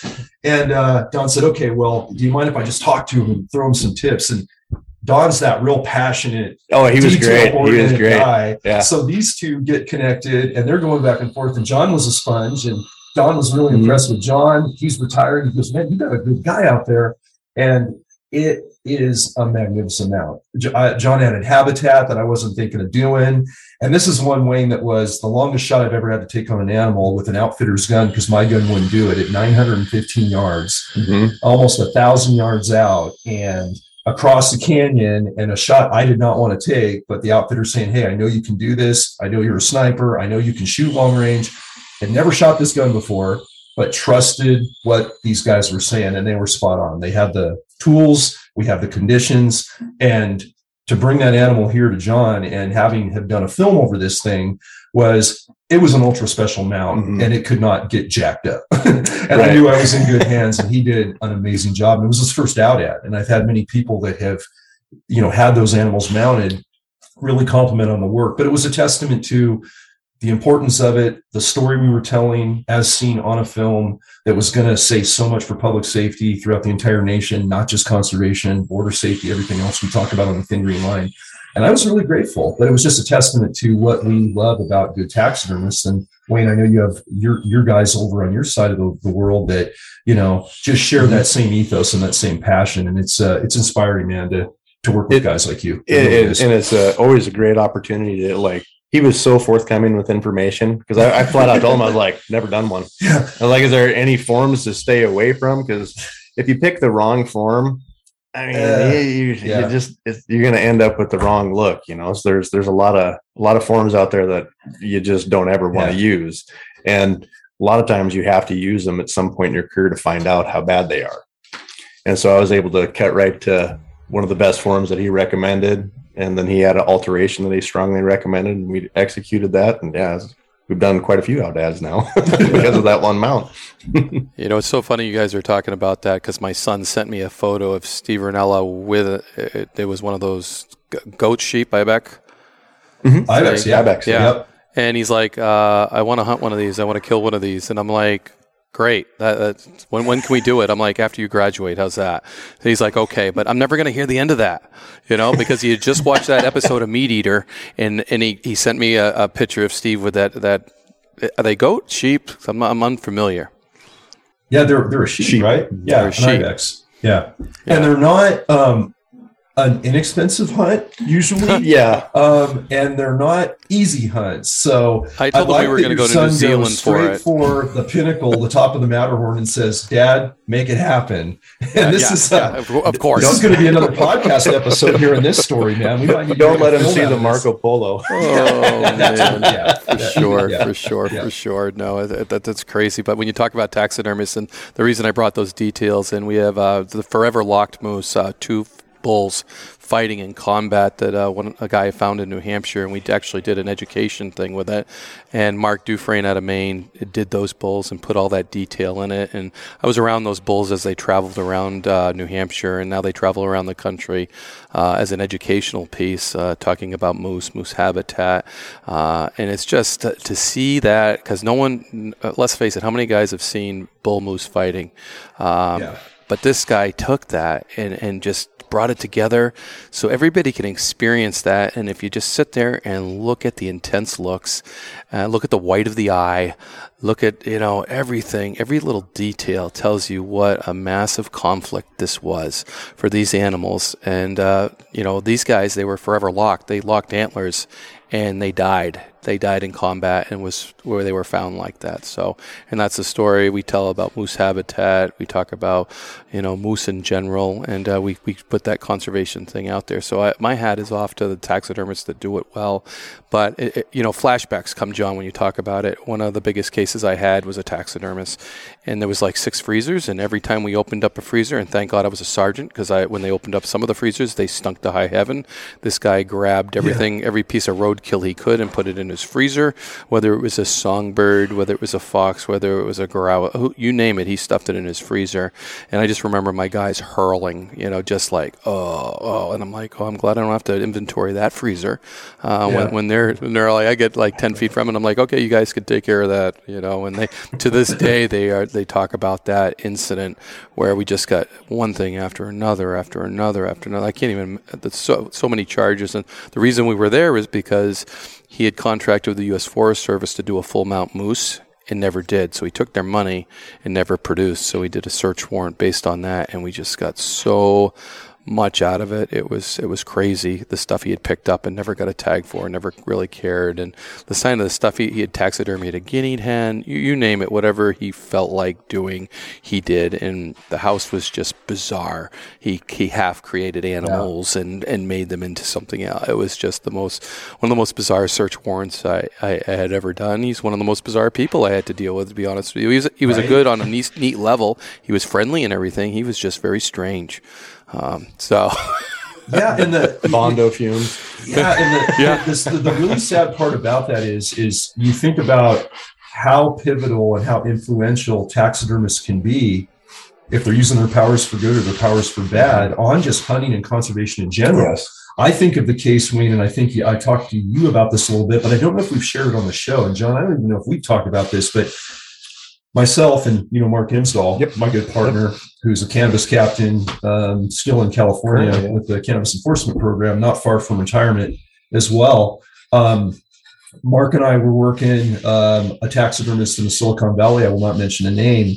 And uh, Don said, okay, well, do you mind if I just talk to him and throw him some tips? And Don's that real passionate. Oh, he was great. He was great. Guy. Yeah. So these two get connected and they're going back and forth. And John was a sponge and Don was really mm-hmm. impressed with John. He's retired. He goes, man, you got a good guy out there. And it is a magnificent mount. John added habitat that I wasn't thinking of doing. And this is one, Wayne, that was the longest shot I've ever had to take on an animal with an outfitter's gun because my gun wouldn't do it at 915 yards, mm-hmm. almost a thousand yards out and across the canyon and a shot I did not want to take. But the outfitter saying, Hey, I know you can do this. I know you're a sniper. I know you can shoot long range. Had never shot this gun before but trusted what these guys were saying and they were spot on. They had the tools, we have the conditions, and to bring that animal here to John and having have done a film over this thing was it was an ultra special mount mm-hmm. and it could not get jacked up. and right. I knew I was in good hands and he did an amazing job. And it was his first Aoudad. And I've had many people that have, you know, had those animals mounted really compliment on the work. But it was a testament to the importance of it, the story we were telling as seen on a film that was going to say so much for public safety throughout the entire nation, not just conservation, border safety, everything else we talk about on the Thin Green Line. And I was really grateful, but it was just a testament to what we love about good taxidermists. And Wayne, I know you have your your guys over on your side of the, the world that you know just share that same ethos and that same passion, and it's uh, it's inspiring, man, to to work with it, guys like you. It, it, and it's uh, always a great opportunity to like he was so forthcoming with information because I, I, flat out told him I was like, never done one. Yeah. I was like, is there any forms to stay away from? Because if you pick the wrong form, I mean, uh, you, you, yeah. you, just you're going to end up with the wrong look. You know, so there's there's a lot of a lot of forms out there that you just don't ever want to yeah. use, and a lot of times you have to use them at some point in your career to find out how bad they are. and so I was able to cut right to one of the best forms that he recommended, and then he had an alteration that he strongly recommended, and we executed that. And yeah, we've done quite a few Aoudads now because of that one mount. you know, it's so funny you guys are talking about that because my son sent me a photo of Steve Rinella with it. It, it was one of those goat sheep, Ibex. Mm-hmm. Ibex, yeah. Ibex, yeah. Yep. And he's like, uh, I want to hunt one of these. I want to kill one of these. And I'm like, great. That, when when can we do it? I'm like, after you graduate, how's that? And he's like, okay, but I'm never going to hear the end of that, you know, because he had just watched that episode of Meat Eater, and and he, he sent me a, a picture of Steve with that that are they goat sheep? I'm, I'm unfamiliar. Yeah, they're they're a sheep, sheep. right? Yeah, they're sheep. Yeah. yeah. and they're not. Um, an inexpensive hunt usually. yeah. Um, and they're not easy hunts. So I told like we were going to go to New Zealand for it. For the pinnacle, the top of the Matterhorn, and says, "Dad, make it happen." And yeah, this yeah, is uh, yeah, of course. This is going to be another podcast episode here in this story, man. We might don't let him see the Marco Polo. Oh man, yeah, for sure, for sure, for sure. No, that, that's crazy. But when you talk about taxidermists, and the reason I brought those details, and we have uh, the forever locked moose, uh, two bulls fighting in combat that uh, one, a guy found in New Hampshire, and we actually did an education thing with it. And Mark Dufresne out of Maine did those bulls and put all that detail in it. And I was around those bulls as they traveled around uh, New Hampshire, and now they travel around the country uh, as an educational piece, uh, talking about moose, moose habitat. Uh, and it's just to, to see that because no one, uh, let's face it, how many guys have seen bull moose fighting? Um, yeah. But this guy took that and, and just brought it together so everybody can experience that. And if you just sit there and look at the intense looks, uh, look at the white of the eye, look at, you know, everything, every little detail tells you what a massive conflict this was for these animals. And, uh, you know, these guys, they were forever locked. They locked antlers and they died they died in combat and was where they were found like that. So, and that's the story we tell about moose habitat. We talk about, you know, moose in general, and uh, we, we put that conservation thing out there. So I, my hat is off to the taxidermists that do it well. But, it, it, you know, flashbacks come, John, when you talk about it. One of the biggest cases I had was a taxidermist, and there was like six freezers, and every time we opened up a freezer, and thank God I was a sergeant, because I when they opened up some of the freezers, they stunk to high heaven. This guy grabbed everything, yeah. every piece of roadkill he could, and put it in his freezer, whether it was a songbird, whether it was a fox, whether it was a growl, you name it, he stuffed it in his freezer. And I just remember my guys hurling, you know, just like, oh, oh. And I'm like, oh, I'm glad I don't have to inventory that freezer. Uh, yeah. when, when, they're, when they're like, I get like 10 feet from it, I'm like, okay, you guys can take care of that, you know. And they, to this day, they are, they talk about that incident where we just got one thing after another, after another, after another. I can't even, so, so many charges. And the reason we were there was because he had contracted with the U.S. Forest Service to do a full mount moose and never did. So he took their money and never produced. So he did a search warrant based on that, and we just got so much out of it. It was it was crazy the stuff he had picked up and never got a tag for, never really cared. And the sign of the stuff he, he had taxidermied a guinea hen, you, you name it, whatever he felt like doing, he did. And the house was just bizarre. He he half created animals yeah. and and made them into something else. It was just the most one of the most bizarre search warrants I, I, I had ever done. He's one of the most bizarre people I had to deal with, to be honest with you. He was he was right. a good on a neat, neat level. He was friendly and everything. He was just very strange. Um, so. yeah, and the Bondo fumes. Yeah, and the, yeah. The, the, the, really sad part about that is is you think about how pivotal and how influential taxidermists can be if they're using their powers for good or their powers for bad on just hunting and conservation in general. Yes. I think of the case, Wayne, and I think I talked to you about this a little bit, but I don't know if we've shared it on the show. And John, I don't even know if we've talked about this, but myself and you know Mark Imsdahl, yep. my good partner, yep. who's a cannabis captain, um, still in California yeah. with the cannabis enforcement program, not far from retirement as well. Um, Mark and I were working um, a taxidermist in the Silicon Valley. I will not mention a name,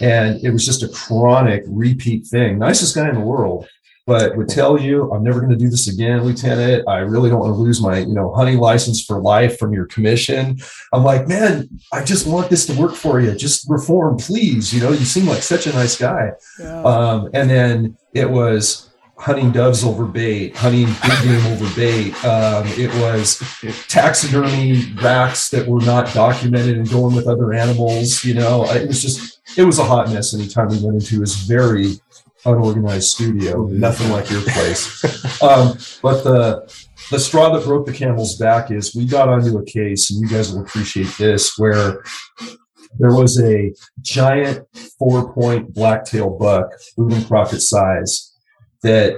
and it was just a chronic repeat thing. Nicest guy in the world, but would tell you, I'm never going to do this again, Lieutenant. I really don't want to lose my, you know, hunting license for life from your commission. I'm like, man, I just want this to work for you. Just reform, please. You know, you seem like such a nice guy. Yeah. Um, and then it was hunting doves over bait, hunting big game over bait. Um, it was taxidermy racks that were not documented and going with other animals. You know, it was just, it was a hot mess anytime we went into. It was very, unorganized studio. Nothing like your place. Um, but the the straw that broke the camel's back is we got onto a case, and you guys will appreciate this, where there was a giant four point blacktail buck, Boone Crockett size, that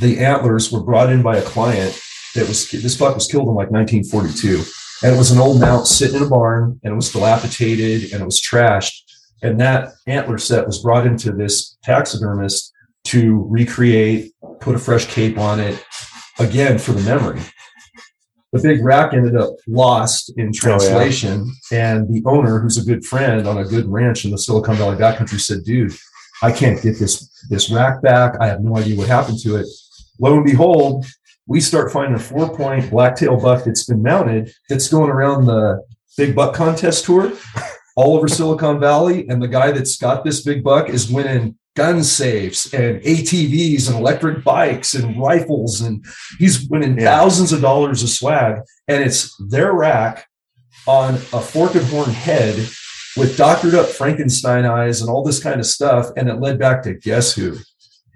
the antlers were brought in by a client that was this buck was killed in like 1942 and it was an old mount sitting in a barn and it was dilapidated and it was trashed and that antler set was brought into this taxidermist to recreate put a fresh cape on it again for the memory. The big rack ended up lost in translation oh, yeah. and the owner who's a good friend on a good ranch in the silicon valley backcountry said dude i can't get this this rack back. I have no idea what happened to it. Lo and behold we start finding a four point blacktail buck that's been mounted that's going around the big buck contest tour all over Silicon Valley. And the guy that's got this big buck is winning gun safes and ATVs and electric bikes and rifles. And he's winning yeah. thousands of dollars of swag. And it's their rack on a fork and horn head with doctored up Frankenstein eyes and all this kind of stuff. And it led back to guess who?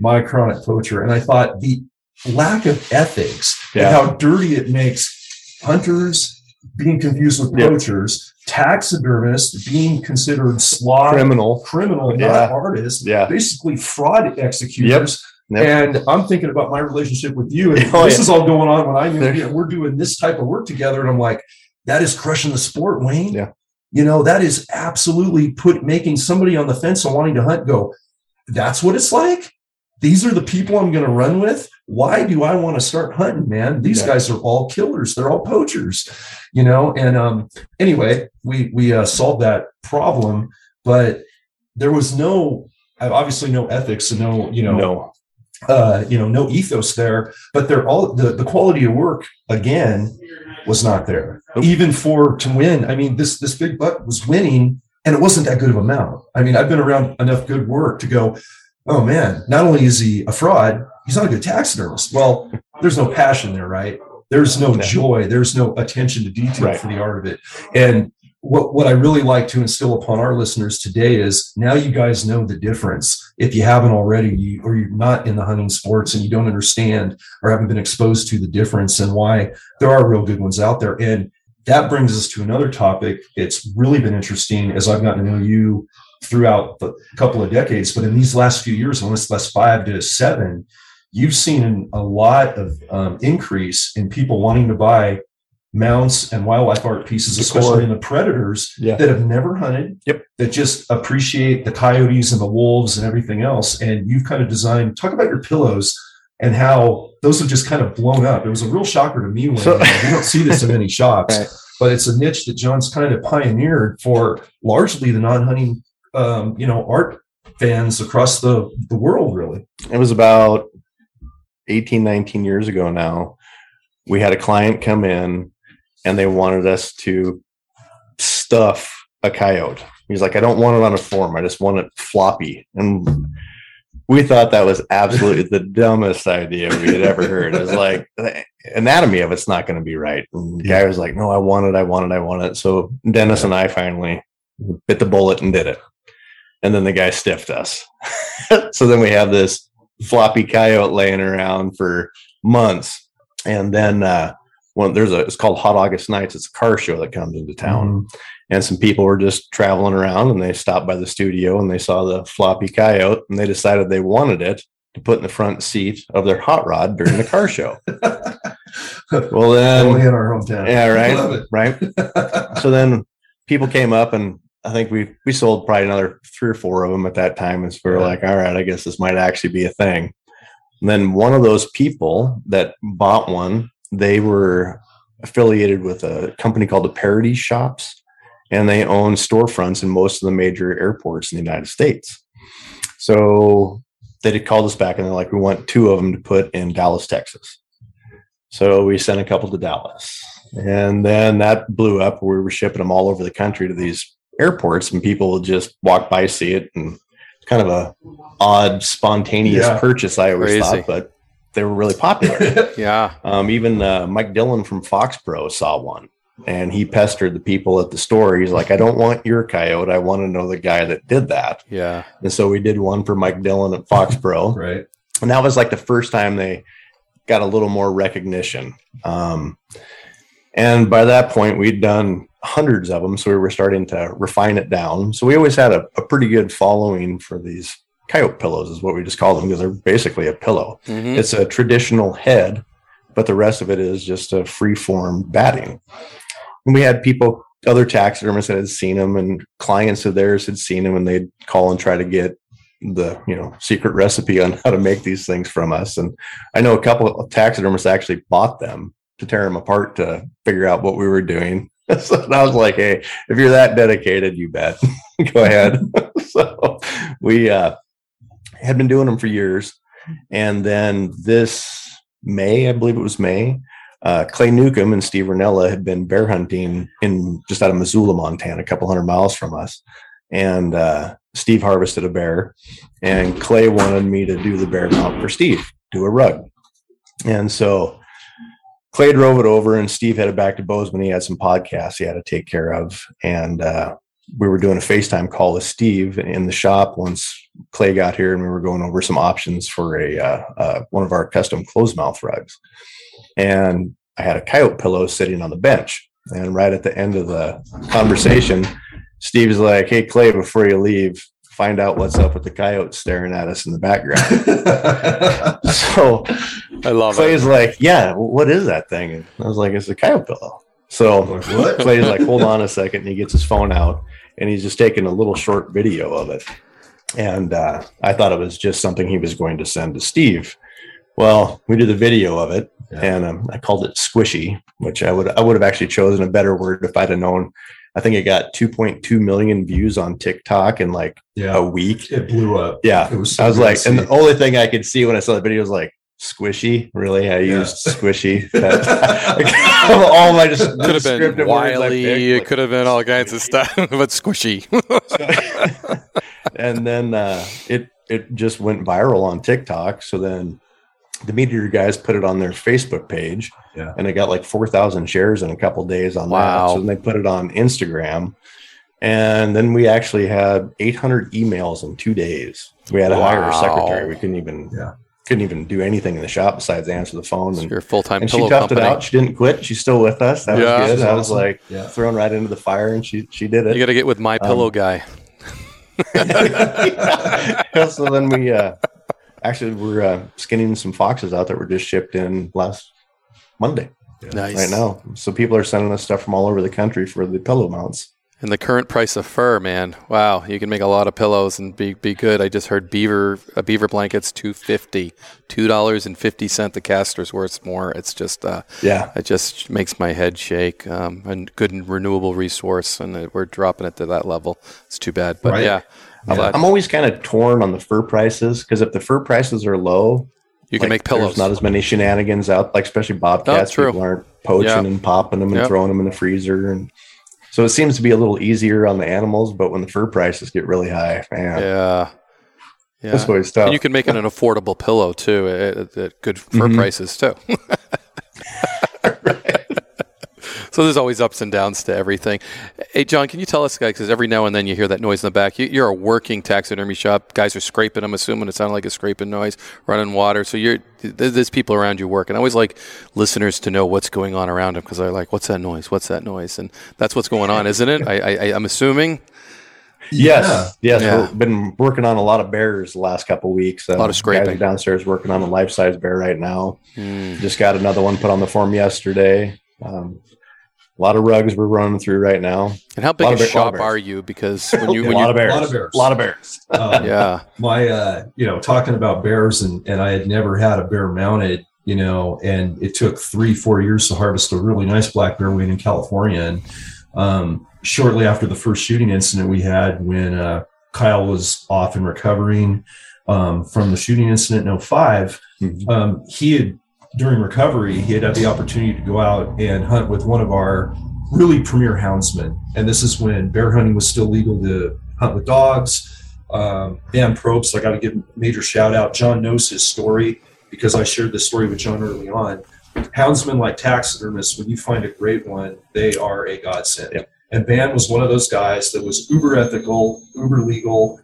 My chronic poacher. And I thought the lack of ethics yeah. and how dirty it makes hunters being confused with poachers, yep. taxidermists being considered slot criminal, criminal, yeah. not artists, yeah. basically fraud executors. Yep. And I'm thinking about my relationship with you, and oh, this yeah. is all going on when I knew we're doing this type of work together, and I'm like, that is crushing the sport, Wayne. Yeah. You know, that is absolutely put making somebody on the fence and wanting to hunt go, that's what it's like. These are the people I'm going to run with why do I want to start hunting, man? These yeah. guys are all killers. They're all poachers, you know? And um, anyway, we, we uh, solved that problem, but there was no, obviously no ethics and no, you know, no. Uh, you know, no ethos there, but they're all the, the quality of work again was not there. Even for to win. I mean, this this big buck was winning and it wasn't that good of a mount. I mean, I've been around enough good work to go, oh man, not only is he a fraud, he's not a good taxidermist. Well, there's no passion there, right? There's no joy. There's no attention to detail right. for the art of it. And what, what I really like to instill upon our listeners today is now you guys know the difference. If you haven't already, you, or you're not in the hunting sports and you don't understand or haven't been exposed to the difference and why there are real good ones out there. And that brings us to another topic. It's really been interesting as I've gotten to know you throughout the couple of decades, but in these last few years, almost last five to seven, you've seen a lot of um, increase in people wanting to buy mounts and wildlife art pieces, especially in the predators yeah. that have never hunted, yep. that just appreciate the coyotes and the wolves and everything else. And you've kind of designed, talk about your pillows and how those have just kind of blown up. It was a real shocker to me when so, you don't see this in many shops, right. but it's a niche that John's kind of pioneered for largely the non-hunting, um, you know, art fans across the, the world, really. It was about 18, 19 years ago now, we had a client come in and they wanted us to stuff a coyote. He's like, I don't want it on a form. I just want it floppy. And we thought that was absolutely the dumbest idea we had ever heard. It was like the anatomy of it's not going to be right. And the guy was like, No, I want it, I want it, I want it. So Dennis and I finally bit the bullet and did it. And then the guy stiffed us. so then we have this floppy coyote laying around for months. And then uh, when there's a it's called Hot August Nights. It's a car show that comes into town. Mm-hmm. And some people were just traveling around and they stopped by the studio and they saw the floppy coyote and they decided they wanted it to put in the front seat of their hot rod during the car show. well then only in our hometown. Yeah, right. Right. so then people came up and I think we we sold probably another three or four of them at that time. And so we are yeah. like, all right, I guess this might actually be a thing. And then one of those people that bought one, they were affiliated with a company called the Paradies Shops, and they own storefronts in most of the major airports in the United States. So they called us back and they're like, we want two of them to put in Dallas, Texas. So we sent a couple to Dallas. And then that blew up. We were shipping them all over the country to these airports and people will just walk by, see it, and it's kind of a odd, spontaneous yeah. purchase. I always Crazy. thought, but they were really popular. yeah. Um, even uh, Mike Dillon from FOXPRO saw one, and he pestered the people at the store. He's like, I don't want your coyote. I want to know the guy that did that. Yeah. And so we did one for Mike Dillon at FOXPRO. right. And that was like the first time they got a little more recognition. Um, and by that point, we'd done hundreds of them. So we were starting to refine it down. So we always had a, a pretty good following for these coyote pillows, is what we just call them, because they're basically a pillow. Mhm. It's a traditional head, but the rest of it is just a free form batting. And we had people, other taxidermists that had seen them, and clients of theirs had seen them, and they'd call and try to get the you know secret recipe on how to make these things from us. And I know a couple of taxidermists actually bought them to tear them apart to figure out what we were doing. so I was like, hey, if you're that dedicated, you bet. Go ahead. so we uh, had been doing them for years. And then this May, I believe it was May, uh, Clay Newcomb and Steve Rinella had been bear hunting in just out of Missoula, Montana, a couple hundred miles from us. And uh, Steve harvested a bear, and Clay wanted me to do the bear mount for Steve, do a rug. And so Clay drove it over, and Steve headed back to Bozeman. He had some podcasts he had to take care of. And uh, we were doing a FaceTime call with Steve in the shop once Clay got here, and we were going over some options for a uh, uh, one of our custom closed mouth rugs. And I had a coyote pillow sitting on the bench. And right at the end of the conversation, Steve's like, "Hey Clay, before you leave, find out what's up with the coyote staring at us in the background." so I love it. Clay's like, "Yeah, what is that thing?" And I was like, "It's a coyote pillow." So Like, what? Clay's like, hold on a second. And he gets his phone out and he's just taking a little short video of it. And uh, I thought it was just something he was going to send to Steve. Well, we did the video of it Yeah. and um, I called it squishy, which I would I would have actually chosen a better word if I'd have known. I think it got 2.2 million views on TikTok in like Yeah. a week. It blew up. Yeah. It was so I was like, and the only thing I could see when I saw the video was like, squishy. Really? I Yeah. used squishy. All my just Could have been descriptive wily. picked, It could have been all kinds of stuff, but squishy. and then uh, it it just went viral on TikTok. So then the Meat Eater guys put it on their Facebook page, Yeah. and it got like four thousand shares in a couple days on Wow. that. So then they put it on Instagram, and then we actually had eight hundred emails in two days. We had to hire a Wow. secretary. We couldn't even Yeah. couldn't even do anything in the shop besides answer the phone. And, Your full time and she toughed company. it out. She didn't quit. She's still with us. That Yeah. was good. She's I was like Yeah. thrown right into the fire, and she she did it. You got to get with my pillow Um, guy. so then we uh, actually we're uh, skinning some foxes out that were just shipped in last Monday Nice. right now. So people are sending us stuff from all over the country for the pillow mounts. And the current price of fur, man. Wow, you can make a lot of pillows and be be good. I just heard beaver a beaver blanket's two fifty, two dollars and fifty cent. The castor's worth more. It's just uh, Yeah, it just makes my head shake. Um, and good and renewable resource, and we're dropping it to that level. It's too bad, but Right. yeah, I'll Yeah. let- I'm always kind of torn on the fur prices because if the fur prices are low, you can like, make pillows. There's not as many shenanigans out, like especially bobcats. true. People aren't poaching Yeah. and popping them and Yep. throwing them in the freezer, and so it seems to be a little easier on the animals. But when the fur prices get really high, man, yeah, yeah. that's yeah. always tough. And you can make it an affordable pillow too at, at- at good fur Mhm. prices too. So there's always ups and downs to everything. Hey, John, can you tell us, guys, because every now and then you hear that noise in the back. You, you're a working taxidermy shop. Guys are scraping. I'm assuming it sounded like a scraping noise, running water. So you're there's people around you working. I always like listeners to know what's going on around them because they're like, "What's that noise? What's that noise?" And that's what's going on, isn't it? I, I, I- I'm assuming. Yes, yes. Yeah. We've been working on a lot of bears the last couple of weeks. Uh, A lot of scraping. are downstairs working on a life size bear right now. Hmm. Just got another one put on the form yesterday. Um, a lot of rugs we're running through right now. And how big Lot a bear- shop are you? Because when you a when lot you of bears. lot of bears. A lot of bears. Um, yeah my uh you know talking about bears and and i had never had a bear mounted you know and it took three four years to harvest a really nice black bear wing in california and um shortly after the first shooting incident we had when uh kyle was off and recovering um from the shooting incident in 5 Mhm. um he had during recovery he had had the opportunity to go out and hunt with one of our really premier houndsmen and this is when bear hunting was still legal to hunt with dogs um, Dan Probst, I got to give a major shout out. John knows his story because I shared this story with John early on. houndsmen like taxidermists, when you find a great one, they are a godsend. Yep. And Van was one of those guys that was uber ethical, uber legal,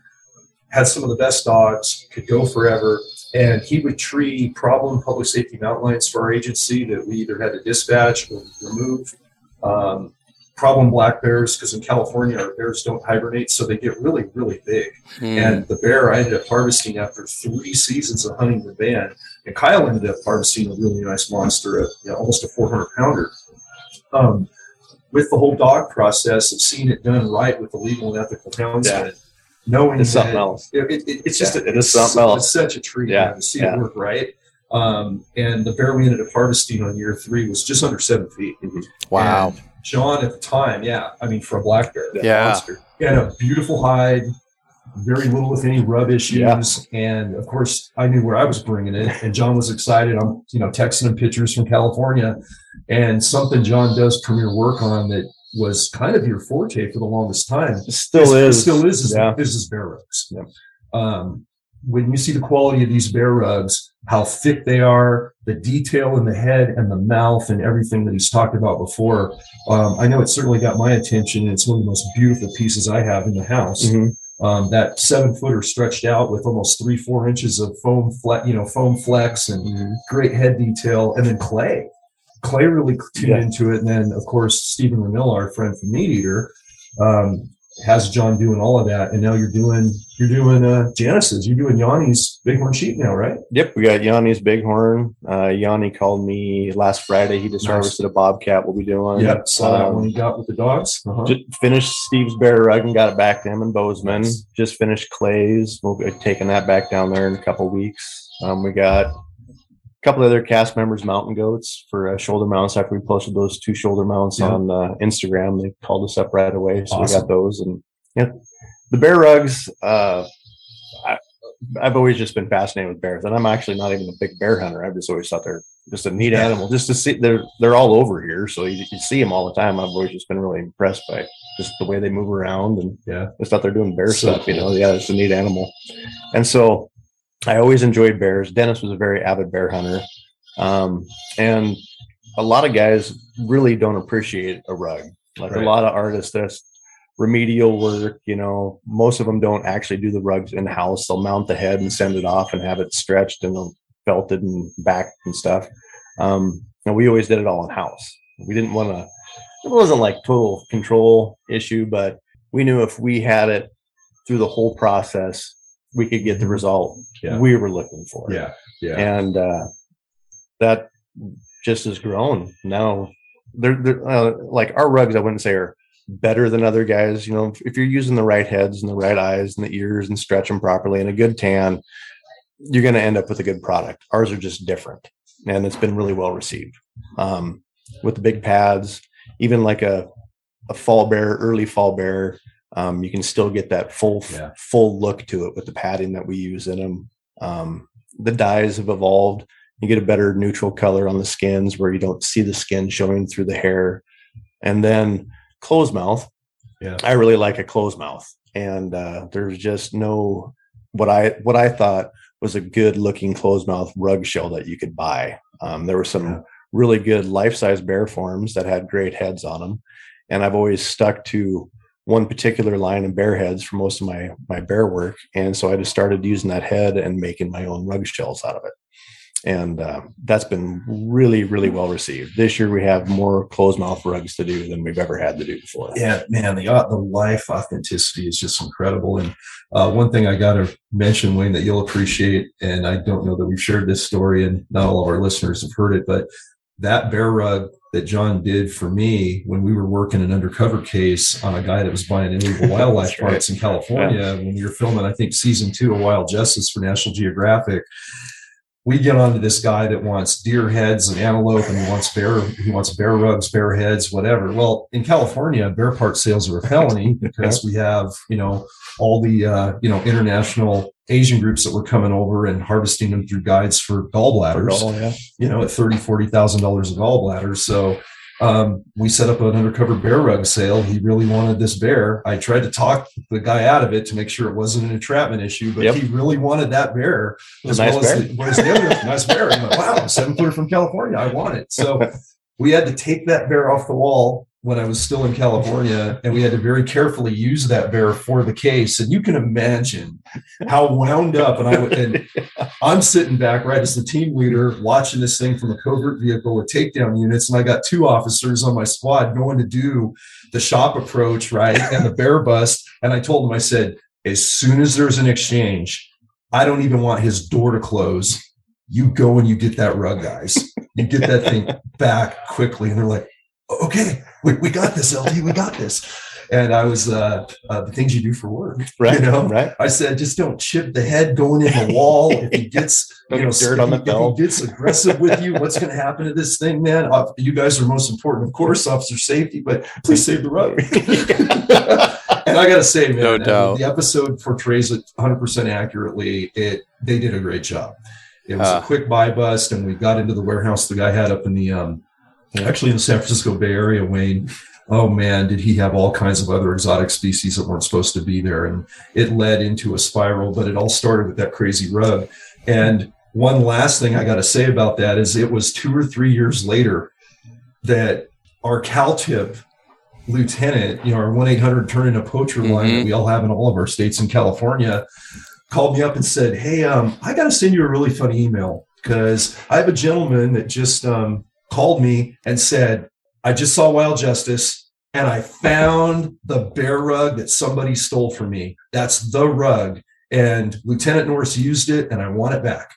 had some of the best dogs, could go forever. And he would tree problem public safety mountain for our agency that we either had to dispatch or remove. Um, problem black bears, because in California, our bears don't hibernate, so they get really, really big. Hmm. And the bear I ended up harvesting after three seasons of hunting the van. And Kyle ended up harvesting a really nice monster, a, you know, almost a 400 pounder. Um, with the whole dog process of seeing it done right with the legal and ethical houndsman. Knowing It's something that else. it, it, it's just Yeah, a, it is something su- else. It's such a treat Yeah, to see yeah. it work right. Um, and the bear we ended up harvesting on year three was just under seven feet. wow. And John at the time, yeah, I mean for a black bear, Yeah. monster. He had a beautiful hide, very little if any rub issues, and of course I knew where I was bringing it, and John was excited. I'm you know texting him pictures from California, and something John does premier work on that was kind of your forte for the longest time. It still It is. still is. Is, Yeah. is, is bear rugs. Yeah. Um, when you see the quality of these bear rugs, how thick they are, the detail in the head and the mouth, and everything that he's talked about before, um, I know it certainly got my attention. It's one of the most beautiful pieces I have in the house. Mhm. Um, that seven footer stretched out with almost three, four inches of foam flex, you know, foam flex and great head detail, and then clay. Clay really tuned Yeah. into it, and then of course Steven Rinella, our friend from Meat Eater, um, has John doing all of that, and now you're doing you're doing uh, Janis's, you're doing Yanni's Bighorn Sheep now, right? Yep, we got Yanni's Bighorn. Uh, Yanni called me last Friday. He just Nice. harvested a bobcat. We'll be doing. Yep, saw that Um, one he got with the dogs. Uh-huh. Just finished Steve's bear rug and got it back to him in Bozeman. Nice. Just finished Clay's. We'll be taking that back down there in a couple weeks. Um, we got a couple other cast members mountain goats for uh, shoulder mounts. After we posted those two shoulder mounts Yeah. on uh, Instagram, they called us up right away. So we got those. And yeah, the bear rugs. Uh, I, I've always just been fascinated with bears, and I'm actually not even a big bear hunter. I've just always thought they're just a neat Yeah. animal. Just to see, they're they're all over here, so you, you see them all the time. I've always just been really impressed by just the way they move around and Yeah. just thought they're doing bear So stuff. You know, yeah, it's a neat animal. And so I always enjoyed bears. Dennis was a very avid bear hunter, um, and a lot of guys really don't appreciate a rug. Like Right. a lot of artists, that's remedial work. You know, most of them don't actually do the rugs in house. They'll mount the head and send it off and have it stretched and felted and back and stuff. Um, and we always did it all in house. We didn't want to. It wasn't like total control issue, but we knew if we had it through the whole process, we could get the result Yeah. we were looking for. Yeah. Yeah. And uh, that just has grown. Now, they're, they're uh, like our rugs, I wouldn't say are better than other guys. You know, if, if you're using the right heads and the right eyes and the ears and stretch them properly and a good tan, you're going to end up with a good product. Ours are just different, and it's been really well received. Um, with the big pads, even like a a fall bear, early fall bear, um, you can still get that full Yeah. full look to it with the padding that we use in them. Um, the dyes have evolved. You get a better neutral color on the skins where you don't see the skin showing through the hair. And then closed mouth. Yeah. I really like a closed mouth. And uh, there's just no what I what I thought was a good looking closed mouth rug shell that you could buy. Um, there were some Yeah. really good life size bear forms that had great heads on them. And I've always stuck to one particular line of bear heads for most of my my bear work. And so I just started using that head and making my own rug shells out of it. And uh, that's been really, really well received. This year we have more closed mouth rugs to do than we've ever had to do before. yeah, man, the uh, the life authenticity is just incredible. And uh, one thing I got to mention, Wayne, that you'll appreciate, and I don't know that we've shared this story, and not all of our listeners have heard it, but that bear rug that John did for me when we were working an undercover case on a guy that was buying illegal wildlife That's right. parts in California when we were filming, I think season two of Wild Justice for National Geographic. We get onto this guy that wants deer heads and antelope, and he wants bear, he wants bear rugs, bear heads, whatever. Well, in California, bear part sales are a felony because we have, you know, all the uh, you know international Asian groups that were coming over and harvesting them through guides for gallbladders Oh, yeah. you know, at thirty, forty thousand dollars a gallbladder. So um, we set up an undercover bear rug sale. He really wanted this bear. I tried to talk the guy out of it to make sure it wasn't an entrapment issue, but Yep. he really wanted that bear as Nice well bear. as the, the other nice bear. I'm like, wow, seven footer from California. I want it. So we had to take that bear off the wall when I was still in California, and we had to very carefully use that bear for the case. And you can imagine how wound up. And I and I'm sitting back right as the team leader, watching this thing from a covert vehicle with takedown units, and I got two officers on my squad going to do the shop approach, right, and the bear bust. And I told them, I said, as soon as there's an exchange, I don't even want his door to close. You go and you get that rug, guys. You get that thing back quickly. And they're like, okay, we, we got this, LT, we got this. And I was uh, uh, the things you do for work, Right. You know, Right. I said, just don't chip the head going in the wall. If he gets, you know, dirt on the if he- if felt. he gets aggressive with you, what's going to happen to this thing, man? Uh, you guys are most important, of course, officer safety, but please save the rug. and I got to say, man, No doubt. the episode portrays it 100% accurately. It they did a great job. It was Ah. a quick buy bust, and we got into the warehouse the guy had up in the um, actually in the San Francisco Bay Area, Wayne. Oh man, did he have all kinds of other exotic species that weren't supposed to be there? And it led into a spiral, but it all started with that crazy rug. And one last thing I got to say about that is it was two or three years later that our CalTip lieutenant, you know, our 1 800 turn in a poacher line that we all have in all of our states in California, called me up and said, Hey, um, I got to send you a really funny email because I have a gentleman that just um, called me and said, I just saw Wild Justice and I found the bear rug that somebody stole from me. That's the rug. And Lieutenant Norris used it and I want it back.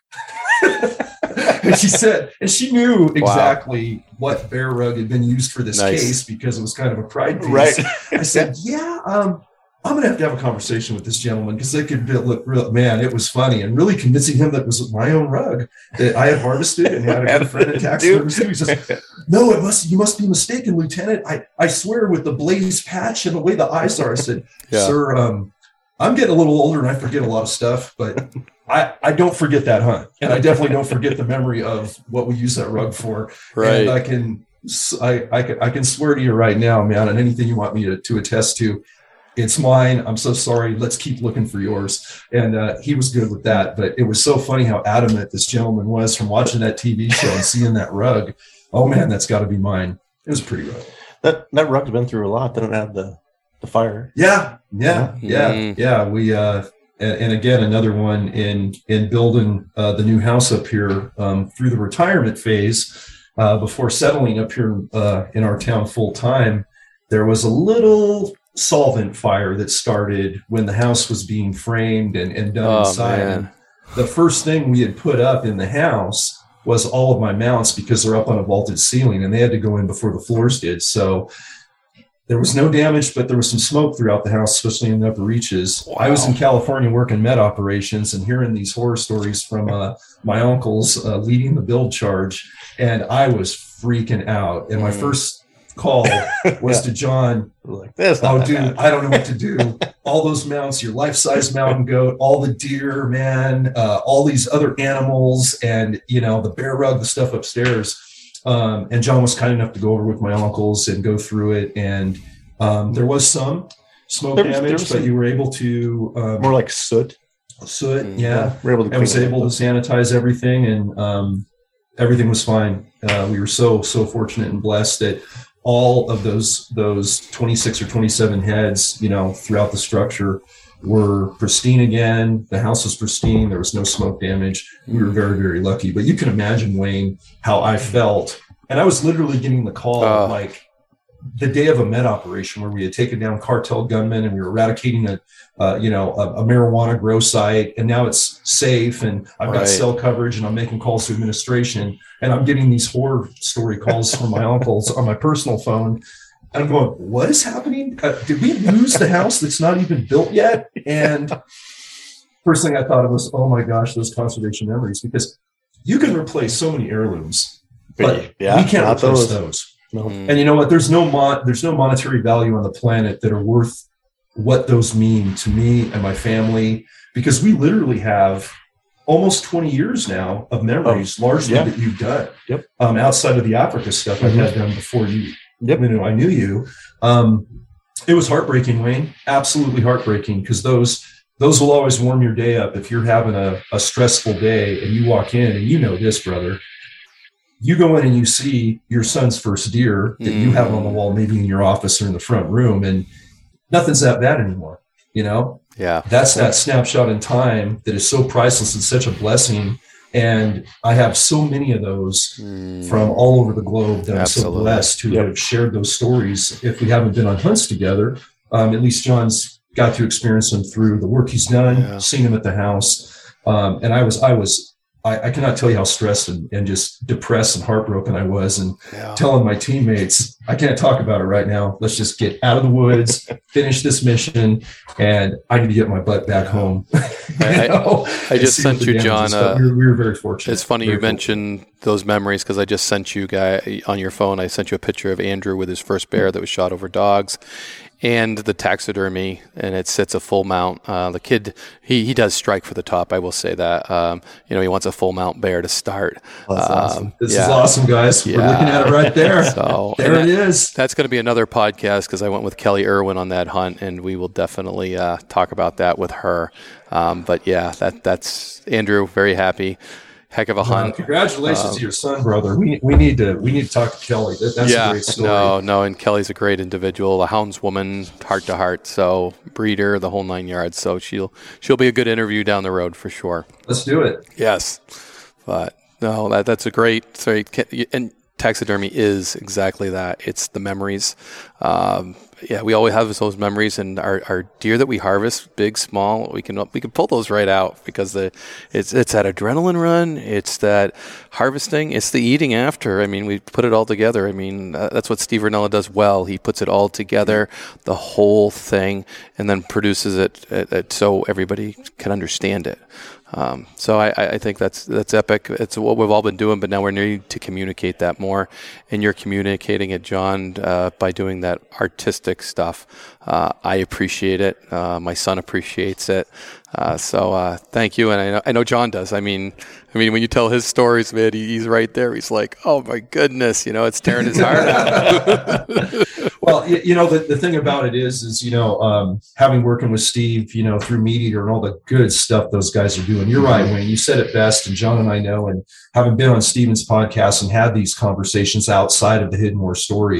and she said, and she knew exactly what bear rug had been used for this Nice. case because it was kind of a pride piece. Right. I said, yeah, um, I'm going to have to have a conversation with this gentleman because they could be, look real, man, it was funny and really convincing him that it was my own rug that I had harvested and had a good friend in tax service. He says, no, it must, you must be mistaken, Lieutenant. I, I swear with the blaze patch and the way the eyes are. I said, Yeah. sir, um, I'm getting a little older and I forget a lot of stuff, but I, I don't forget that hunt. And I definitely don't forget the memory of what we use that rug for. And I Right. can, I, I can, I can swear to you right now, man, and anything you want me to, to attest to, it's mine. I'm so sorry. Let's keep looking for yours. And uh, he was good with that. But it was so funny how adamant this gentleman was from watching that TV show and seeing that rug. Oh man, that's got to be mine. It was pretty rough. That that rug's been through a lot. They don't have the the fire. Yeah, yeah, yeah, Mm. yeah. We uh, and, and again another one in in building uh, the new house up here um, through the retirement phase uh, before settling up here uh, in our town full time. There was a little solvent fire that started when the house was being framed and, and done Oh, inside. man. The first thing we had put up in the house was all of my mounts because they're up on a vaulted ceiling and they had to go in before the floors did. So there was no damage, but there was some smoke throughout the house, especially in the upper reaches. I was in California working med operations and hearing these horror stories from uh, my uncles uh, leading the build charge, and I was freaking out. And my Mm. first call was to John, Like this. not Oh, that dude, bad. I don't know what to do. all those mounts, your life-size mountain goat, all the deer, man, uh, all these other animals, and you know the bear rug, the stuff upstairs. Um, and John was kind enough to go over with my uncles and go through it. And um, there was some smoke There was- there damage, was but some- you were able to um, More like soot. soot. Mhm. Yeah, We're able to I was able up. to sanitize everything, and um, everything was fine. Uh, we were so so fortunate and blessed that all of those those 26 or 27 heads, you know, throughout the structure were pristine again. The house was pristine. There was no smoke damage. We were very very lucky. But you can imagine Wayne how I felt, and I was literally getting the call Oh. like the day of a med operation where we had taken down cartel gunmen and we were eradicating a uh, you know a, a marijuana grow site and now it's safe and i've got cell coverage and i'm making calls to administration and i'm getting these horror story calls from my uncles on my personal phone and i'm going what is happening? Uh, did we lose the house that's not even built yet? And first thing i thought of was oh my gosh those conservation memories because you can replace so many heirlooms but yeah, we can't replace those. those Mm. and you know what? There's no mon- there's no monetary value on the planet that are worth what those mean to me and my family because we literally have almost 20 years now of memories, oh, largely yeah. that you've done. Yep. Um, outside of the Africa stuff mm-hmm. I had done before you. Yep. You know, I knew you. Um, it was heartbreaking, Wayne. Absolutely heartbreaking because those those will always warm your day up if you're having a, a stressful day and you walk in and you know this, brother. You go in and you see your son's first deer that mm. you have on the wall, maybe in your office or in the front room, and nothing's that bad anymore. You know, yeah, that's that snapshot in time that is so priceless and such a blessing. And I have so many of those mm. from all over the globe that Absolutely. I'm so blessed to yep. have shared those stories. If we haven't been on hunts together, um, at least John's got to experience them through the work he's done, yeah. seen him at the house. Um, and I was, I was I, I, cannot tell you how stressed and, and, just depressed and heartbroken I was, and yeah. telling my teammates, I can't talk about it right now. Let's just get out of the woods, finish this mission, and I need to get my butt back home. I, I, just sent you, John. Uh, we, were, we, were, very fortunate. It's funny you cool. mentioned those memories because I just sent you guy on your phone. I sent you a picture of Andrew with his first bear that was shot over dogs, and the taxidermy, and it sits a full mount. Uh, the kid, he, he does strike for the top. I will say that. Um, you know, he wants a full mount bear to start. Um, awesome. This yeah. is awesome, guys. Yeah. We're looking at it right there. so there it is. That's going to be another podcast because I went with Kelly Irwin on that hunt, and we will definitely uh, talk about that with her. Um, but yeah, that that's Andrew. Very happy heck of a hunt. congratulations um, to your son, brother. We, we need to we need to talk to Kelly. That, that's yeah, a great story. No, no, and Kelly's a great individual, a houndswoman, heart to heart. So breeder, the whole nine yards. So she'll she'll be a good interview down the road for sure. Let's do it. Yes, but no, that that's a great. Sorry, and taxidermy is exactly that. It's the memories. Um, yeah, we always have those memories, and our, our deer that we harvest, big, small, we can we can pull those right out because the it's it's that adrenaline run, it's that harvesting, it's the eating after. I mean, we put it all together. I mean, uh, that's what Steve Rinella does well. He puts it all together, the whole thing, and then produces it, it, it so everybody can understand it. Um, so I, I, think that's that's epic. It's what we've all been doing, but now we need to communicate that more. And you're communicating it, John, uh, by doing that artistic stuff. Uh, I appreciate it. Uh, my son appreciates it. Uh, so uh, thank you, and I know, I know, John does. I mean, I mean, when you tell his stories, man, he, he's right there. He's like, "Oh my goodness," you know, it's tearing his heart out. well, you know, the, the thing about it is, is you know, um, having working with Steve, you know, through MeatEater and all the good stuff those guys are doing. You're right, Wayne. You said it best, and John and I know, and having been on Steven's podcast and had these conversations outside of the Hidden War story.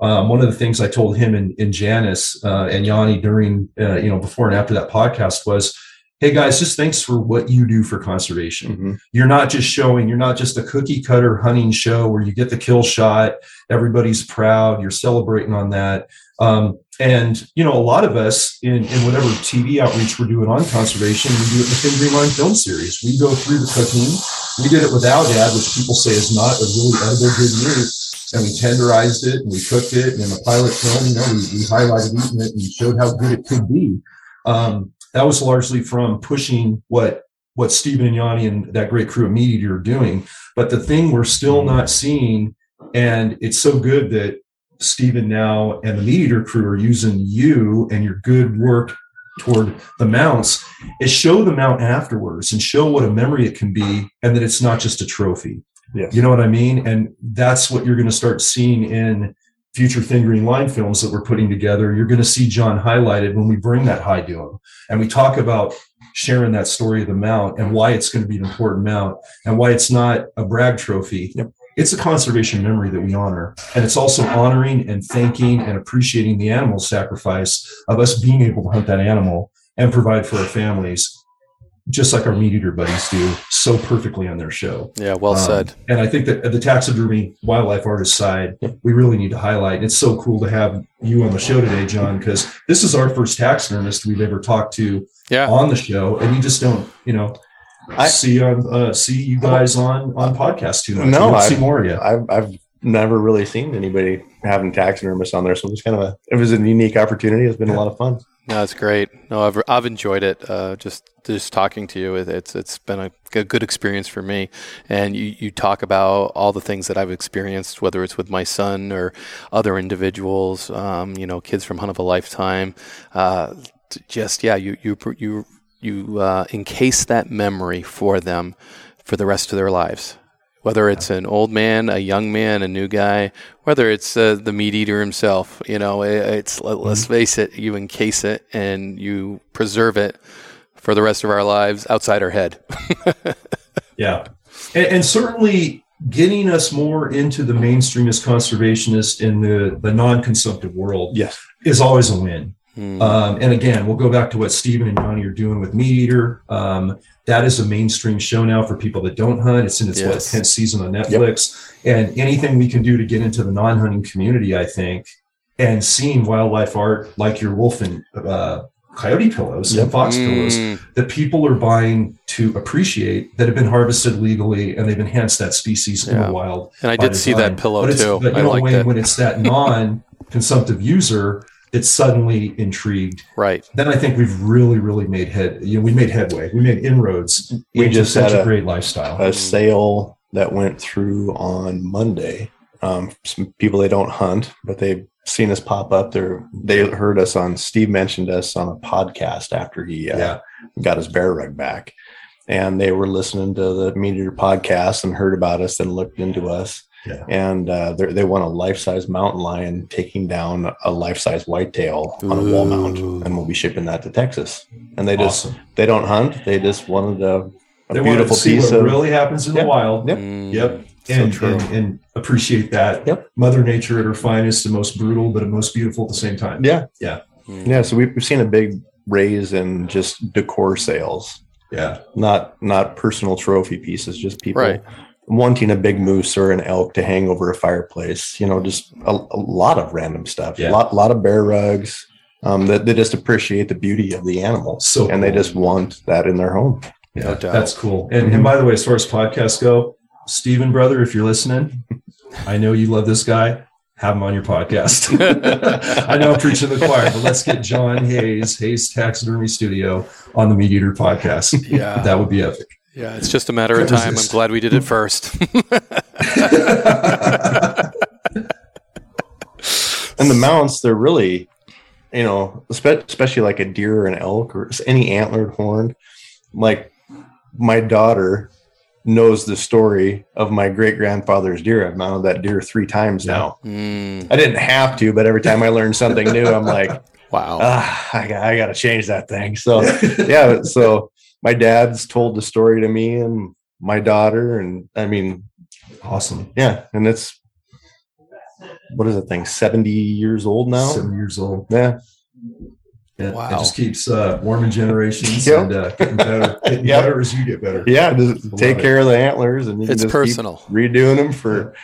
Um, one of the things I told him and, and Janis uh, and Yanni during, uh, you know, before and after that podcast was, hey guys, just thanks for what you do for conservation. Mm-hmm. You're not just showing, you're not just a cookie cutter hunting show where you get the kill shot, everybody's proud, you're celebrating on that. Um, and you know, a lot of us in, in whatever TV outreach we're doing on conservation, we do it in the Green Line film series. We go through the cooking. We did it with Aoudad, which people say is not a really edible good meat. And we tenderized it and we cooked it. And in the pilot film, you know, we, we highlighted eating it and showed how good it could be. Um, that was largely from pushing what what Steven and Yanni and that great crew of MeatEater are doing. But the thing we're still not seeing, and it's so good that Steven now and the MeatEater crew are using you and your good work toward the mounts is show the mount afterwards and show what a memory it can be and that it's not just a trophy. Yes. You know what I mean? And that's what you're going to start seeing in future thin green line films that we're putting together, you're going to see John highlighted when we bring that high to him. And we talk about sharing that story of the mount and why it's going to be an important mount and why it's not a brag trophy. Yep. It's a conservation memory that we honor. And it's also honoring and thanking and appreciating the animal sacrifice of us being able to hunt that animal and provide for our families just like our meat eater buddies do so perfectly on their show. Yeah, well um, said. And I think that the taxidermy wildlife artist side, we really need to highlight. It's so cool to have you on the show today, John, because this is our first taxidermist we've ever talked to yeah. on the show, and you just don't, you know. I see on uh, see you guys on on podcast too much. No, I see more of you. I've, I've never really seen anybody having taxidermists on there, so it's kind of a it was a unique opportunity. It's been yeah. a lot of fun. No, it's great. No, I've I've enjoyed it. Uh, just just talking to you, it's it's been a, a, good experience for me. And you, you talk about all the things that I've experienced, whether it's with my son or other individuals, um, you know, kids from Hunt of a Lifetime. Uh, just yeah, you you you you uh, encase that memory for them for the rest of their lives. Whether it's an old man, a young man, a new guy, whether it's uh, the meat eater himself, you know, it, it's let, us mm-hmm. face it, you encase it and you preserve it for the rest of our lives outside our head. yeah, and, and, certainly getting us more into the mainstream as conservationists in the the non-consumptive world, yes, is always a win. Mm. Um, and again, we'll go back to what Steven and Johnny are doing with Meat Eater. Um, that is a mainstream show now for people that don't hunt. It's in its yes. what, 10th season on Netflix. Yep. And anything we can do to get into the non hunting community, I think, and seeing wildlife art like your wolf and uh, coyote pillows yep. and fox mm. pillows that people are buying to appreciate that have been harvested legally and they've enhanced that species yeah. in the wild. And I did see that pillow but too. But, you know, when, when it's that non consumptive user, it's suddenly intrigued. Right. Then I think we've really, really made head. You know, we made headway. We made inroads. We just such had a, a, great lifestyle. A sale that went through on Monday. Um, some people they don't hunt, but they've seen us pop up. They they heard us on. Steve mentioned us on a podcast after he uh, yeah. got his bear rug back, and they were listening to the Meat Eater podcast and heard about us and looked into us yeah. And uh, they want a life size mountain lion taking down a life size whitetail on a wall mount, and we'll be shipping that to Texas. And they just awesome. they don't hunt; they just wanted a, a they beautiful see piece what of really happens in yep. the wild. Yep. Mm, yep. And, so and, and, appreciate that. Yep. Mother Nature at her finest, the most brutal, but most beautiful at the same time. Yeah. Yeah. Mm. Yeah. So we've, we've seen a big raise in just decor sales. Yeah. Not not personal trophy pieces, just people right wanting a big moose or an elk to hang over a fireplace. You know, just a, a lot of random stuff. Yeah. A lot, lot of bear rugs. Um, that they just appreciate the beauty of the animal. So and cool. they just want that in their home. Yeah, no that's cool. And, and by the way, as far as podcasts go, Steven, brother, if you're listening, I know you love this guy. Have him on your podcast. I know I'm preaching the choir, but let's get John Hayes, Hayes Taxidermy Studio, on the Meat Eater podcast. Yeah, that would be epic. Yeah, it's just a matter of time. I'm glad we did it first. and the mounts, they're really, you know, especially like a deer or an elk or any antlered horn. Like my daughter knows the story of my great grandfather's deer. I've mounted that deer three times now. Mm. I didn't have to, but every time I learn something new, I'm like, wow, ah, I, I got to change that thing. So, yeah, so my dad's told the story to me and my daughter, and I mean, awesome. Yeah, and it's what is that thing? Seventy years old now. Seven years old. Yeah. Yeah, wow. It just keeps uh, warming generations yep. and uh, getting better, getting yep. better as you get better. Yeah, just take care it. of the antlers, and you it's can just personal. Keep redoing them for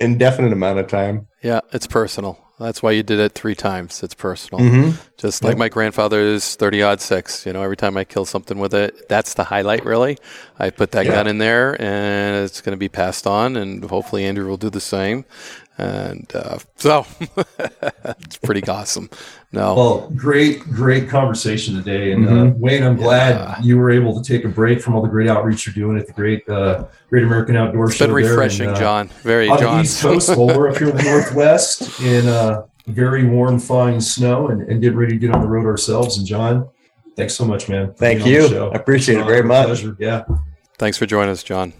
indefinite amount of time. Yeah, it's personal. That's why you did it three times. It's personal. Mm-hmm. Just like my grandfather's 30 odd six. You know, every time I kill something with it, that's the highlight, really. I put that yeah. gun in there and it's going to be passed on, and hopefully Andrew will do the same. And uh, so it's pretty awesome. No. Well, great, great conversation today. And uh, mm-hmm. uh, Wayne, I'm glad yeah. you were able to take a break from all the great outreach you're doing at the Great uh, Great American Outdoor it's Show. Been refreshing, and, uh, John. Very on John. the East Coast. well, we're up here in the Northwest in uh, very warm, fine snow, and, and getting ready to get on the road ourselves. And John, thanks so much, man. Thank you. I appreciate it very much. Pleasure. Yeah. Thanks for joining us, John.